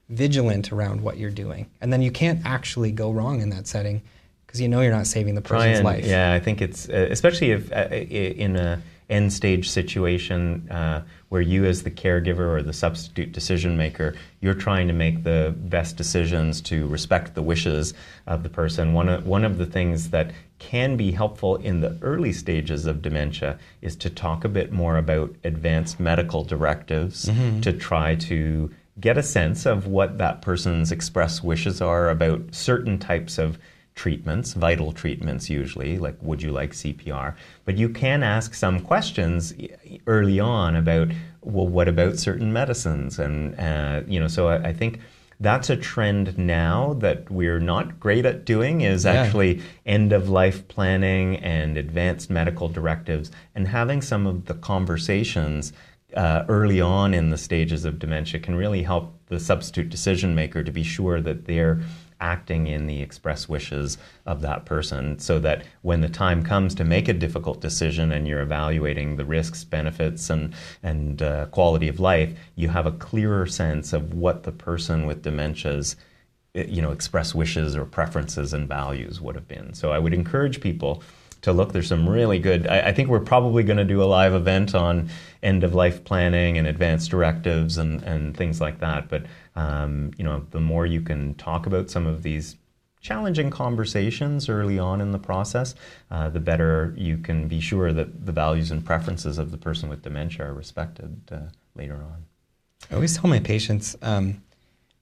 vigilant around what you're doing. And then you can't actually go wrong in that setting because you know you're not saving the person's and, life. Yeah, I think it's, uh, especially if uh, in a end stage situation uh, where you as the caregiver or the substitute decision maker you're trying to make the best decisions to respect the wishes of the person one of, one of the things that can be helpful in the early stages of dementia is to talk a bit more about advanced medical directives mm-hmm. to try to get a sense of what that person's express wishes are about certain types of treatments, vital treatments usually, like would you like CPR? But you can ask some questions early on about, well, what about certain medicines? And, uh, you know, so I, I, think that's a trend now that we're not great at doing is yeah. actually end of life planning and advanced medical directives and having some of the conversations uh, early on in the stages of dementia can really help the substitute decision maker to be sure that they're acting in the express wishes of that person so that when the time comes to make a difficult decision and you're evaluating the risks, benefits, and, and uh, quality of life, you have a clearer sense of what the person with dementia's eh, you know, express wishes or preferences and values would have been. So I would encourage people to look. There's some really good. I, I think we're probably going to do a live event on end of life planning and advanced directives and, and things like that. But um, you know, the more you can talk about some of these challenging conversations early on in the process, uh, the better you can be sure that the values and preferences of the person with dementia are respected uh, later on. I always tell my patients, um,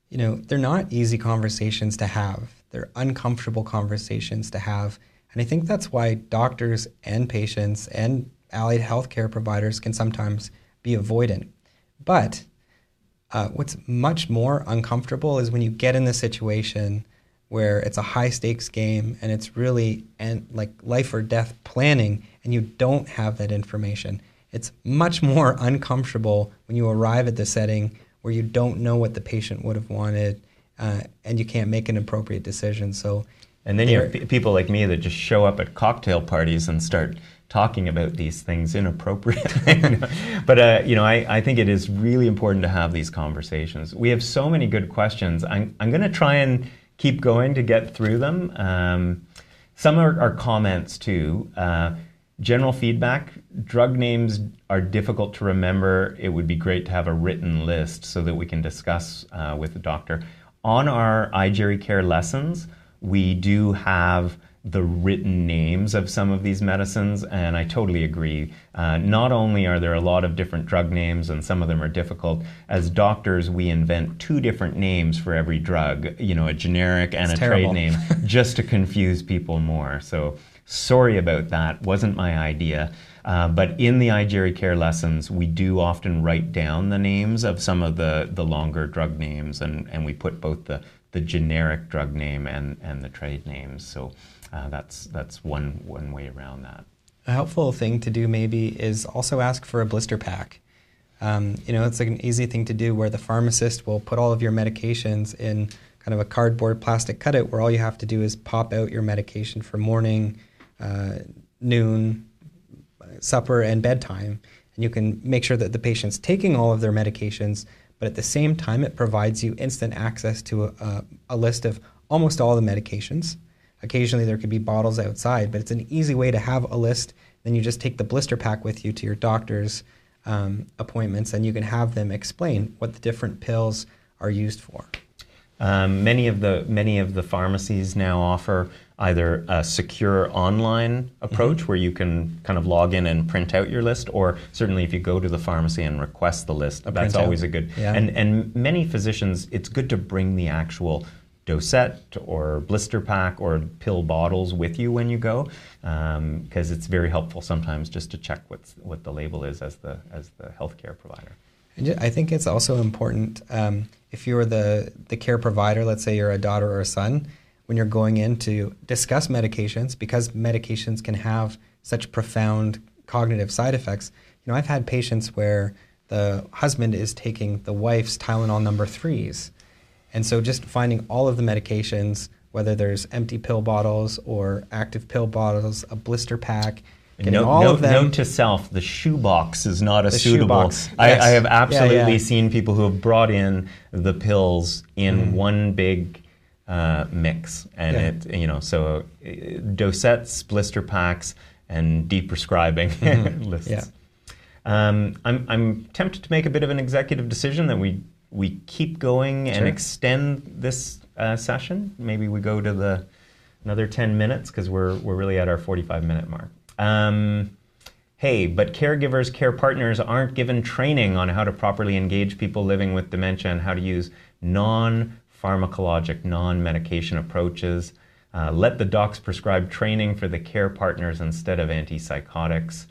you know, they're not easy conversations to have. They're uncomfortable conversations to have. And I think that's why doctors and patients and allied healthcare providers can sometimes be avoidant. But uh, what's much more uncomfortable is when you get in the situation where it's a high stakes game and it's really and like life or death planning and you don't have that information. It's much more uncomfortable when you arrive at the setting where you don't know what the patient would have wanted uh, and you can't make an appropriate decision. So, and then you have p- people like me that just show up at cocktail parties and start talking about these things inappropriately. but uh, you know, I, I think it is really important to have these conversations. We have so many good questions. I'm, I'm going to try and keep going to get through them. Um, some are, are, comments too. Uh, general feedback drug names are difficult to remember. It would be great to have a written list so that we can discuss uh, with the doctor. On our iGeriCare lessons, we do have the written names of some of these medicines, and I totally agree. Uh, not only are there a lot of different drug names, and some of them are difficult, as doctors, we invent two different names for every drug, you know, a generic and it's a terrible. trade name, just to confuse people more. So, sorry about that, wasn't my idea. Uh, but in the iGeriCare lessons, we do often write down the names of some of the, the longer drug names, and, and we put both the, the generic drug name and, and the trade names. So uh, that's that's one one way around that. A helpful thing to do maybe is also ask for a blister pack. Um, you know, it's like an easy thing to do where the pharmacist will put all of your medications in kind of a cardboard plastic cutout where all you have to do is pop out your medication for morning, uh, noon, supper, and bedtime. And you can make sure that the patient's taking all of their medications, but at the same time, it provides you instant access to a, a, a list of almost all the medications. Occasionally there could be bottles outside, but it's an easy way to have a list. Then you just take the blister pack with you to your doctor's um, appointments and you can have them explain what the different pills are used for. Um, many of the many of the pharmacies now offer either a secure online approach mm-hmm. where you can kind of log in and print out your list, or certainly if you go to the pharmacy and request the list, a that's always a good. Yeah. And and many physicians, it's good to bring the actual dosette or blister pack or pill bottles with you when you go because um, it's very helpful sometimes just to check what's, what the label is as the as the healthcare provider. I think it's also important um, if you're the, the care provider, let's say you're a daughter or a son, when you're going in to discuss medications, because medications can have such profound cognitive side effects. You know, I've had patients where the husband is taking the wife's Tylenol number threes. And so just finding all of the medications, whether there's empty pill bottles or active pill bottles, a blister pack, Getting note, all note, of them. Note to self: the shoebox is not a the suitable. Yes. I, I, have absolutely yeah, yeah. seen people who have brought in the pills in mm. one big uh, mix, and yeah. it you know so uh, dosettes, blister packs, and deprescribing mm-hmm. lists. Yeah. Um, I'm I'm tempted to make a bit of an executive decision that we we keep going sure. and extend this uh, session. Maybe we go to the another 10 minutes because we're we're really at our 45 minute mark. Um, hey, but caregivers, care partners aren't given training on how to properly engage people living with dementia and how to use non pharmacologic, non medication approaches. Uh, let the docs prescribe training for the care partners instead of antipsychotics.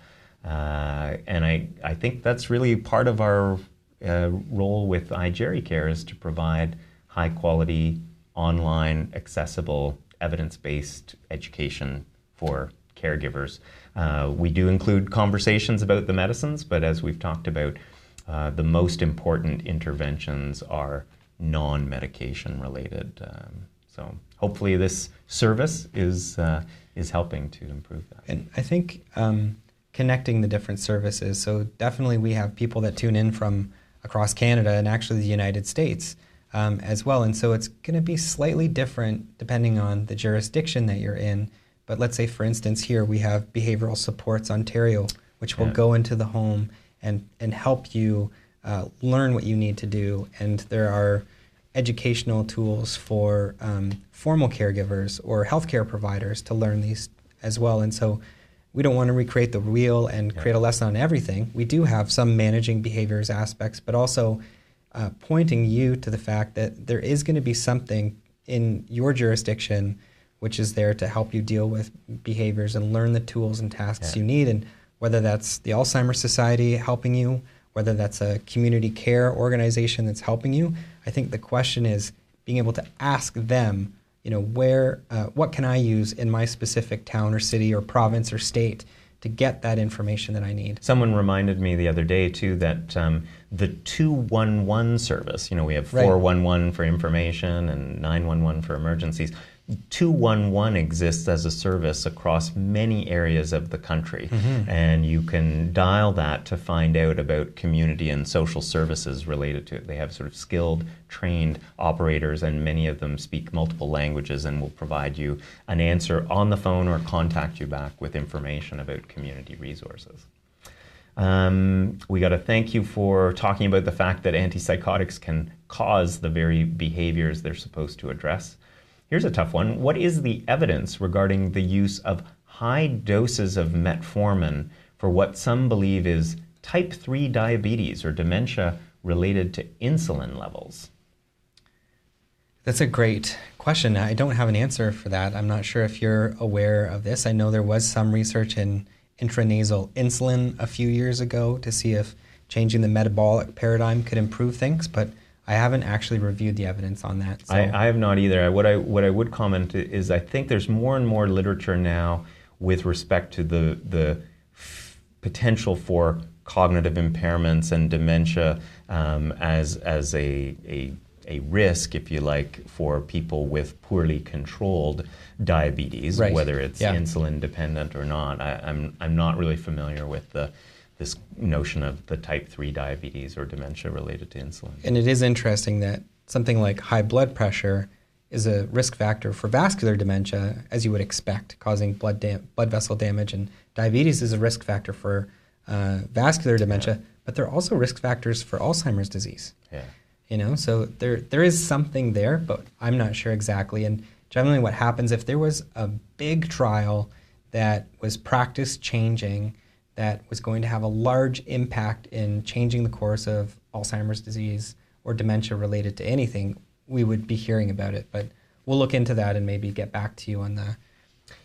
Uh, and I, I think that's really part of our uh, role with iGeriCare is to provide high quality, online, accessible, evidence based education for caregivers. Uh, we do include conversations about the medicines, but as we've talked about, uh, the most important interventions are non medication related. Um, so hopefully, this service is, uh, is helping to improve that. And I think um, connecting the different services, so definitely we have people that tune in from across Canada and actually the United States. Um, as well. And so it's going to be slightly different depending on the jurisdiction that you're in but let's say, for instance, here we have Behavioral Supports Ontario, which will yeah. go into the home and, and help you uh, learn what you need to do. And there are educational tools for um, formal caregivers or healthcare providers to learn these as well. And so we don't want to recreate the wheel and create a lesson on everything. We do have some managing behaviors aspects, but also uh, pointing you to the fact that there is going to be something in your jurisdiction which is there to help you deal with behaviors and learn the tools and tasks yeah. you need. And whether that's the Alzheimer's Society helping you, whether that's a community care organization that's helping you, I think the question is being able to ask them, you know, where, uh, what can I use in my specific town or city or province or state to get that information that I need. Someone reminded me the other day too that um, the 211 service, you know, we have 411 right. for information and 911 for emergencies 211 exists as a service across many areas of the country, mm-hmm. and you can dial that to find out about community and social services related to it. They have sort of skilled, trained operators, and many of them speak multiple languages and will provide you an answer on the phone or contact you back with information about community resources. Um, we got to thank you for talking about the fact that antipsychotics can cause the very behaviors they're supposed to address. Here's a tough one. What is the evidence regarding the use of high doses of metformin for what some believe is type 3 diabetes or dementia related to insulin levels? That's a great question. I don't have an answer for that. I'm not sure if you're aware of this. I know there was some research in intranasal insulin a few years ago to see if changing the metabolic paradigm could improve things, but I haven't actually reviewed the evidence on that. So. I, I, have not either. What I what I would comment is I think there's more and more literature now with respect to the the f- potential for cognitive impairments and dementia um, as as a, a a risk, if you like, for people with poorly controlled diabetes, right. whether it's yeah. insulin dependent or not. I, I'm I'm not really familiar with the this notion of the type 3 diabetes or dementia related to insulin. And it is interesting that something like high blood pressure is a risk factor for vascular dementia, as you would expect, causing blood, dam- blood vessel damage. And diabetes is a risk factor for uh, vascular dementia, yeah. but they're also risk factors for Alzheimer's disease. Yeah. You know, so there there is something there, but I'm not sure exactly. And generally, what happens if there was a big trial that was practice changing, that was going to have a large impact in changing the course of Alzheimer's disease or dementia related to anything, we would be hearing about it. But we'll look into that and maybe get back to you on the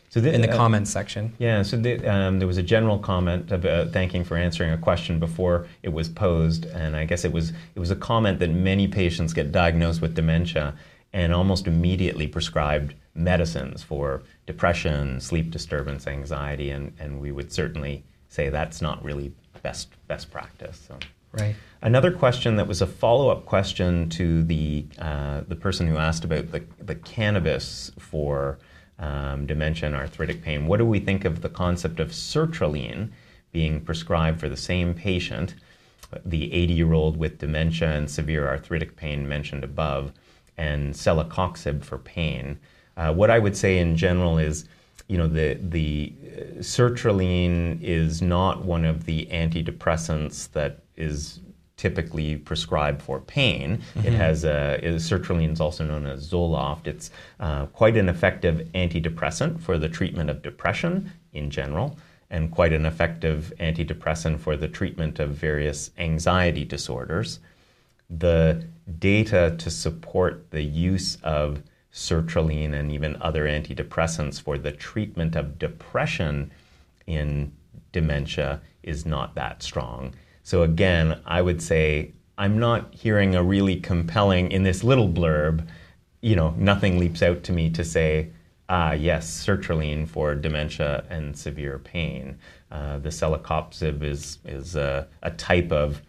so the, in the uh, comments section. Yeah, so the, um, there was a general comment about thanking for answering a question before it was posed, and I guess it was it was a comment that many patients get diagnosed with dementia and almost immediately prescribed medicines for depression, sleep disturbance, anxiety, and, and we would certainly say that's not really best best practice. So. Right. Another question that was a follow-up question to the uh, the person who asked about the, the cannabis for um, dementia and arthritic pain. What do we think of the concept of sertraline being prescribed for the same patient, the 80-year-old with dementia and severe arthritic pain mentioned above, and celecoxib for pain? Uh, what I would say in general is, you know, the the uh, sertraline is not one of the antidepressants that is typically prescribed for pain. Mm-hmm. It has a, sertraline is also known as Zoloft. It's uh, quite an effective antidepressant for the treatment of depression in general, and quite an effective antidepressant for the treatment of various anxiety disorders. The data to support the use of sertraline and even other antidepressants for the treatment of depression in dementia is not that strong. So again, I would say I'm not hearing a really compelling in this little blurb. You know, nothing leaps out to me to say, ah, yes, sertraline for dementia and severe pain. Uh, the celecoxib is is a, a type of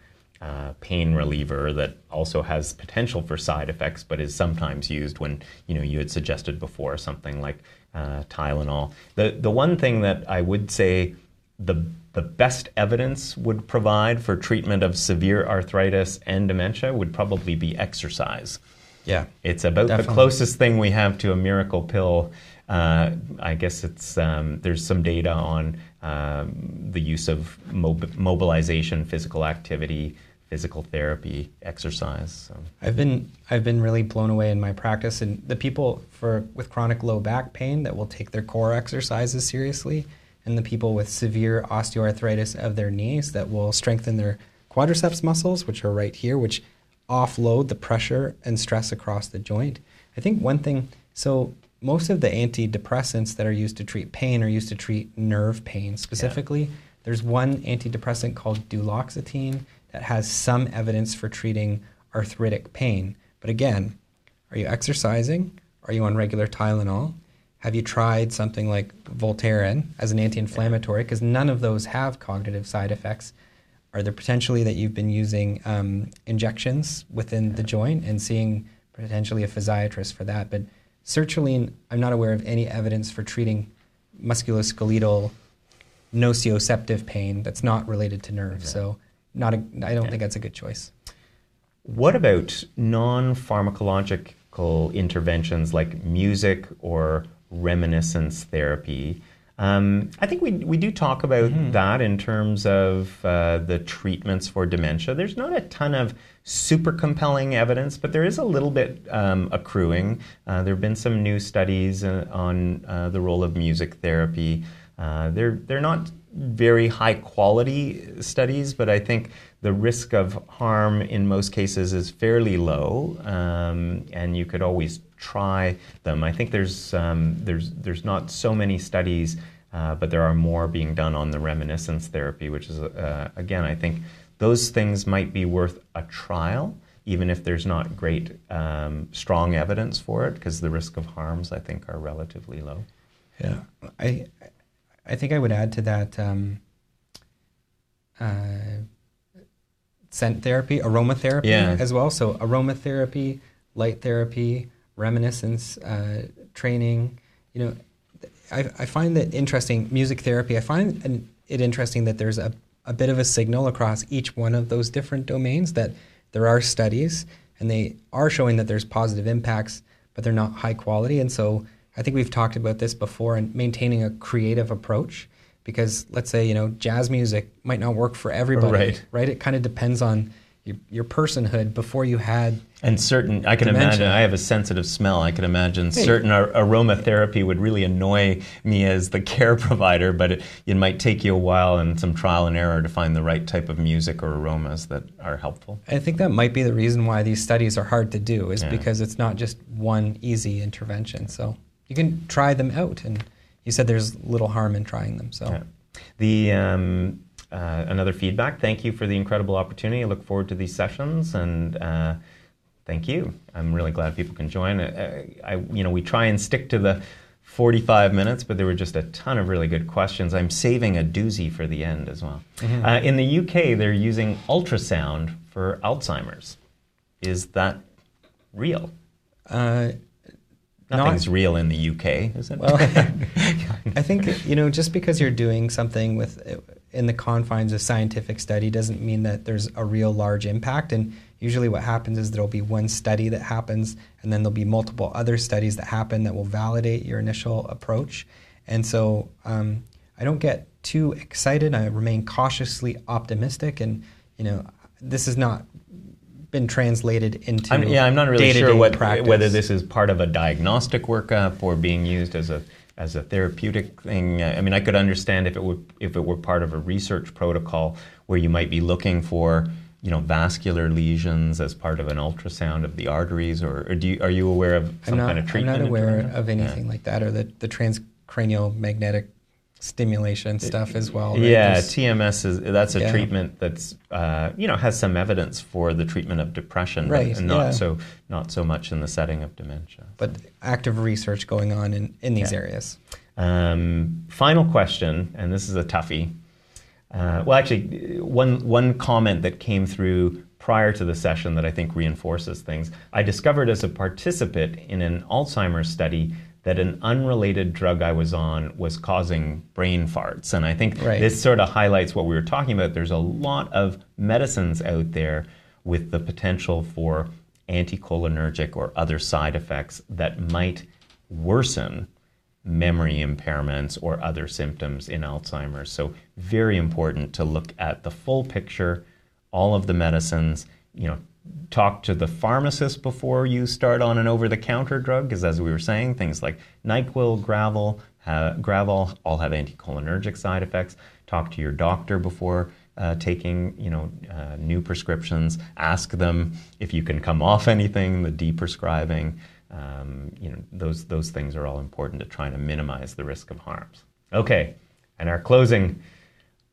uh, pain reliever that also has potential for side effects, but is sometimes used when you know you had suggested before something like uh, Tylenol. The the one thing that I would say the the best evidence would provide for treatment of severe arthritis and dementia would probably be exercise. Yeah, it's about definitely. the closest thing we have to a miracle pill. Uh, I guess it's um, there's some data on um, the use of mob- mobilization, physical activity, physical therapy, exercise. So. I've been I've been really blown away in my practice, and the people for with chronic low back pain that will take their core exercises seriously and the people with severe osteoarthritis of their knees that will strengthen their quadriceps muscles, which are right here, which offload the pressure and stress across the joint. I think one thing, so most of the antidepressants that are used to treat pain are used to treat nerve pain specifically. Yeah. There's one antidepressant called duloxetine that has some evidence for treating arthritic pain. But again, are you exercising? Are you on regular Tylenol? Have you tried something like Voltaren as an anti-inflammatory? Because none of those have cognitive side effects. Are there potentially that you've been using um, injections within the joint and seeing potentially a physiatrist for that? But sertraline, I'm not aware of any evidence for treating musculoskeletal nociceptive pain that's not related to nerves. So, not a, I don't think that's a good choice. What about non-pharmacological interventions like music or reminiscence therapy. Um, I think we, we do talk about mm-hmm. that in terms of uh, the treatments for dementia. There's not a ton of super compelling evidence, but there is a little bit um, accruing. Uh, there have been some new studies uh, on uh, the role of music therapy. Uh, they're, they're not very high quality studies, but I think the risk of harm in most cases is fairly low, um, and you could always try them. I think there's um, there's there's not so many studies, uh, but there are more being done on the reminiscence therapy, which is uh, again I think those things might be worth a trial, even if there's not great um, strong evidence for it, because the risk of harms I think are relatively low. Yeah, I I think I would add to that. Um, uh, scent therapy, aromatherapy yeah. as well. So aromatherapy, light therapy, reminiscence uh, training. You know, I, I, find that interesting. Music therapy. I find it interesting that there's a, a bit of a signal across each one of those different domains. That there are studies and they are showing that there's positive impacts, but they're not high quality. And so I think we've talked about this before and maintaining a creative approach because let's say you know jazz music might not work for everybody right, right? it kind of depends on your, your personhood before you had and certain i can Dementia. imagine i have a sensitive smell i can imagine certain ar- aromatherapy would really annoy me as the care provider but it, it might take you a while and some trial and error to find the right type of music or aromas that are helpful I think that might be the reason why these studies are hard to do, is Yeah. because it's not just one easy intervention. So you can try them out, and you said there's little harm in trying them. So Yeah. The um, uh, another feedback. Thank you for the incredible opportunity. I look forward to these sessions, and uh, thank you. I'm really glad people can join. Uh, I, you know, we try and stick to the 45 minutes, but there were just a ton of really good questions. I'm saving a doozy for the end as well. Uh, in the UK, they're using ultrasound for Alzheimer's. Is that real? uh, Nothing's real in the UK, is it? Well, I think you know just because you're doing something with in the confines of scientific study doesn't mean that there's a real large impact. And usually, what happens is there'll be one study that happens, and then there'll be multiple other studies that happen that will validate your initial approach. And so, um, I don't get too excited. I remain cautiously optimistic, and you know, this is not been translated into I'm, yeah, I'm not really sure what, whether this is part of a diagnostic workup or being used as a as a therapeutic thing. I mean, I could understand if it were if it were part of a research protocol where you might be looking for you know vascular lesions as part of an ultrasound of the arteries, or, or do you, are you aware of some not, kind of treatment? I'm not aware of anything like that, or the, the transcranial magnetic stimulation stuff as well. right? Yeah, There's- TMS is that's a Yeah. treatment that's uh, you know has some evidence for the treatment of depression, but Right, not yeah. so not so much in the setting of dementia. but active research going on in, in these Yeah. areas. Um, final question, and this is a toughie. Uh, well, actually, one one comment that came through prior to the session that I think reinforces things. I discovered as a participant in an Alzheimer's study that an unrelated drug I was on was causing brain farts, and I think Right. this sort of highlights what we were talking about. There's a lot of medicines out there with the potential for anticholinergic or other side effects that might worsen memory impairments or other symptoms in Alzheimer's. So very important to look at the full picture, all of the medicines, you know, talk to the pharmacist before you start on an over-the-counter drug because as we were saying, things like NyQuil, Gravel, Gravol all have anticholinergic side effects. Talk to your doctor before uh, taking, you know, uh, new prescriptions. Ask them if you can come off anything, the deprescribing. Um, you know, those, those things are all important to try to minimize the risk of harms. Okay, and our closing.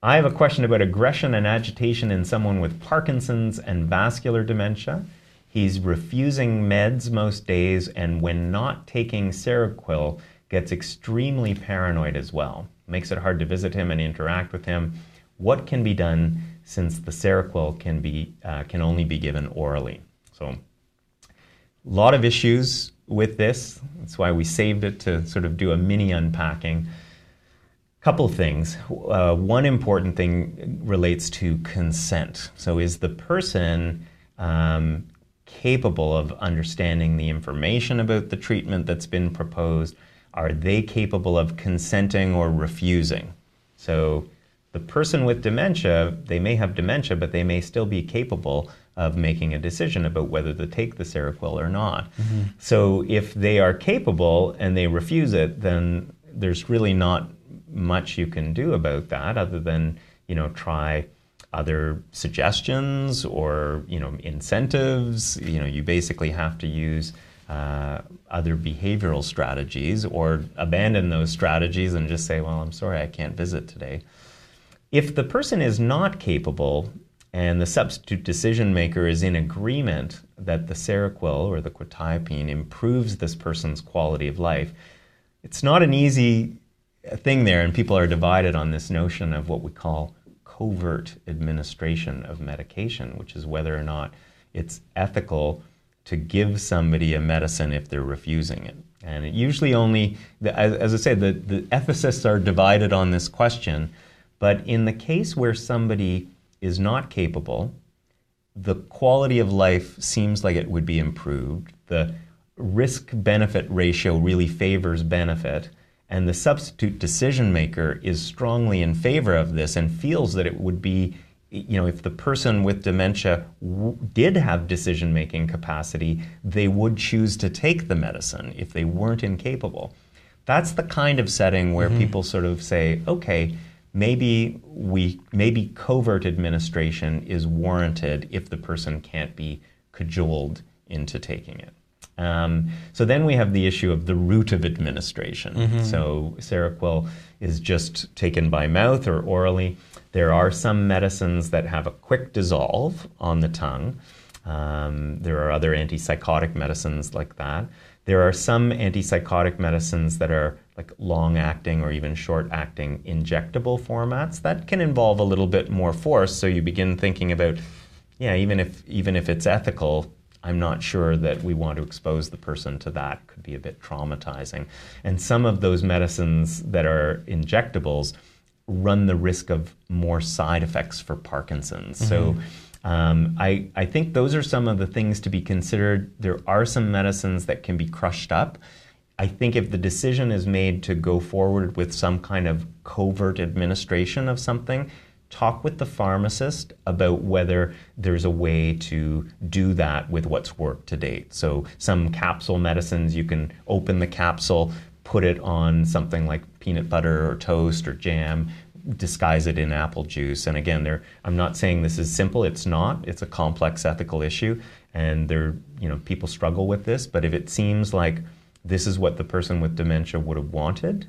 I have a question about aggression and agitation in someone with Parkinson's and vascular dementia. He's refusing meds most days, and when not taking Seroquel, gets extremely paranoid as well. Makes it hard to visit him and interact with him. What can be done since the Seroquel can be uh, can only be given orally? So a lot of issues with this. That's why we saved it to sort of do a mini unpacking. Couple things. Uh, one important thing relates to consent. So, is the person um, capable of understanding the information about the treatment that's been proposed? Are they capable of consenting or refusing? So, the person with dementia, they may have dementia, but they may still be capable of making a decision about whether to take the Seroquel or not. So if they are capable and they refuse it, then there's really not much you can do about that other than, you know, try other suggestions or, you know, incentives. You know, you basically have to use uh, other behavioral strategies or abandon those strategies and just say, well, I'm sorry, I can't visit today. If the person is not capable and the substitute decision maker is in agreement that the Seroquel or the quetiapine improves this person's quality of life, it's not an easy thing there, and people are divided on this notion of what we call covert administration of medication, which is whether or not it's ethical to give somebody a medicine if they're refusing it. And it usually only, as, I said, the, the ethicists are divided on this question. But in the case where somebody is not capable, the quality of life seems like it would be improved. The risk benefit ratio really favors benefit. And the substitute decision maker is strongly in favor of this and feels that it would be you know, if the person with dementia w- did have decision making capacity, they would choose to take the medicine if they weren't incapable. That's the kind of setting where mm-hmm. people sort of say, okay, maybe we maybe covert administration is warranted if the person can't be cajoled into taking it. Um, so then we have the issue of the route of administration. Mm-hmm. So Seroquel is just taken by mouth or orally. There are some medicines that have a quick dissolve on the tongue. Um, there are other antipsychotic medicines like that. There are some antipsychotic medicines that are like long acting or even short acting injectable formats that can involve a little bit more force. So you begin thinking about, yeah, even if even if it's ethical, I'm not sure that we want to expose the person to that. Could be a bit traumatizing. And some of those medicines that are injectables run the risk of more side effects for Parkinson's. Mm-hmm. So um, I, I think those are some of the things to be considered. There are some medicines that can be crushed up. I think if the decision is made to go forward with some kind of covert administration of something, talk with the pharmacist about whether there's a way to do that with what's worked to date. So, some capsule medicines, you can open the capsule, put it on something like peanut butter or toast or jam, disguise it in apple juice. And again, there, I'm not saying this is simple. It's not. It's a complex ethical issue, and there, you know, people struggle with this. But if it seems like this is what the person with dementia would have wanted,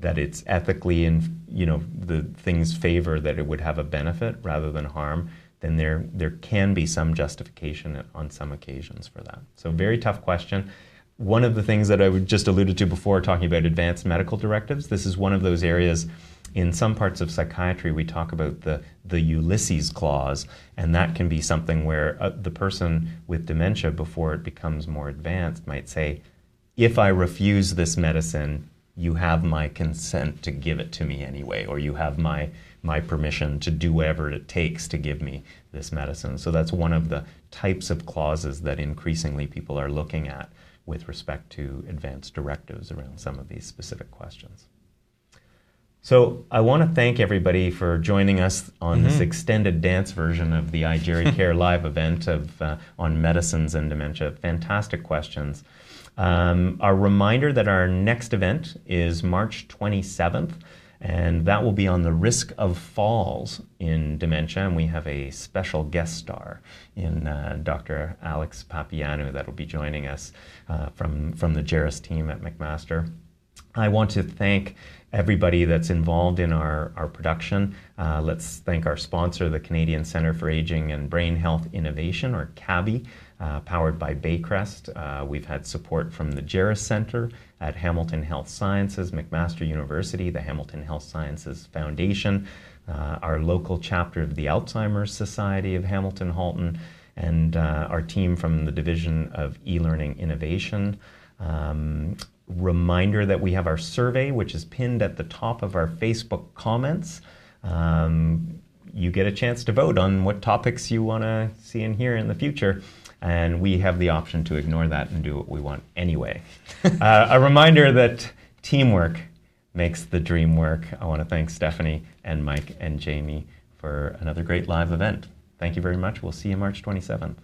that it's ethically and you know the things favor that it would have a benefit rather than harm, then there there can be some justification on some occasions for that. So very tough question. One of the things that I just alluded to before talking about advanced medical directives, this is one of those areas in some parts of psychiatry, we talk about the, the Ulysses clause, and that can be something where uh, the person with dementia, before it becomes more advanced, might say, If I refuse this medicine, you have my consent to give it to me anyway, or you have my, my permission to do whatever it takes to give me this medicine. So that's one of the types of clauses that increasingly people are looking at with respect to advanced directives around some of these specific questions. So I want to thank everybody for joining us on mm-hmm. this extended dance version of the iGeri Care live event of uh, on medicines and dementia. Fantastic questions. Um, our reminder that our next event is March 27th, and that will be on the risk of falls in dementia. And we have a special guest star in uh, Dr. Alex Papaioannou that will be joining us uh, from, from the GERAS team at McMaster. I want to thank everybody that's involved in our, our production. Uh, let's thank our sponsor, the Canadian Centre for Aging and Brain Health Innovation, or CABHI, uh, powered by Baycrest. Uh, we've had support from the GERAS Center at Hamilton Health Sciences, McMaster University, the Hamilton Health Sciences Foundation, uh, our local chapter of the Alzheimer's Society of Hamilton Halton, and uh, our team from the Division of E-Learning Innovation. Um, reminder that we have our survey, which is pinned at the top of our Facebook comments. Um, you get a chance to vote on what topics you want to see and hear in the future. And we have the option to ignore that and do what we want anyway. uh, a reminder that teamwork makes the dream work. I want to thank Stephanie and Mike and Jamie for another great live event. Thank you very much. We'll see you March 27th.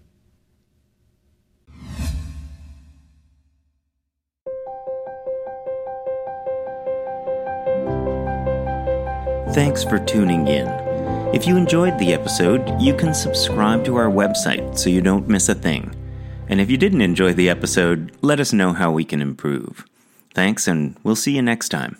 Thanks for tuning in. If you enjoyed the episode, you can subscribe to our website so you don't miss a thing. And if you didn't enjoy the episode, let us know how we can improve. Thanks, and we'll see you next time.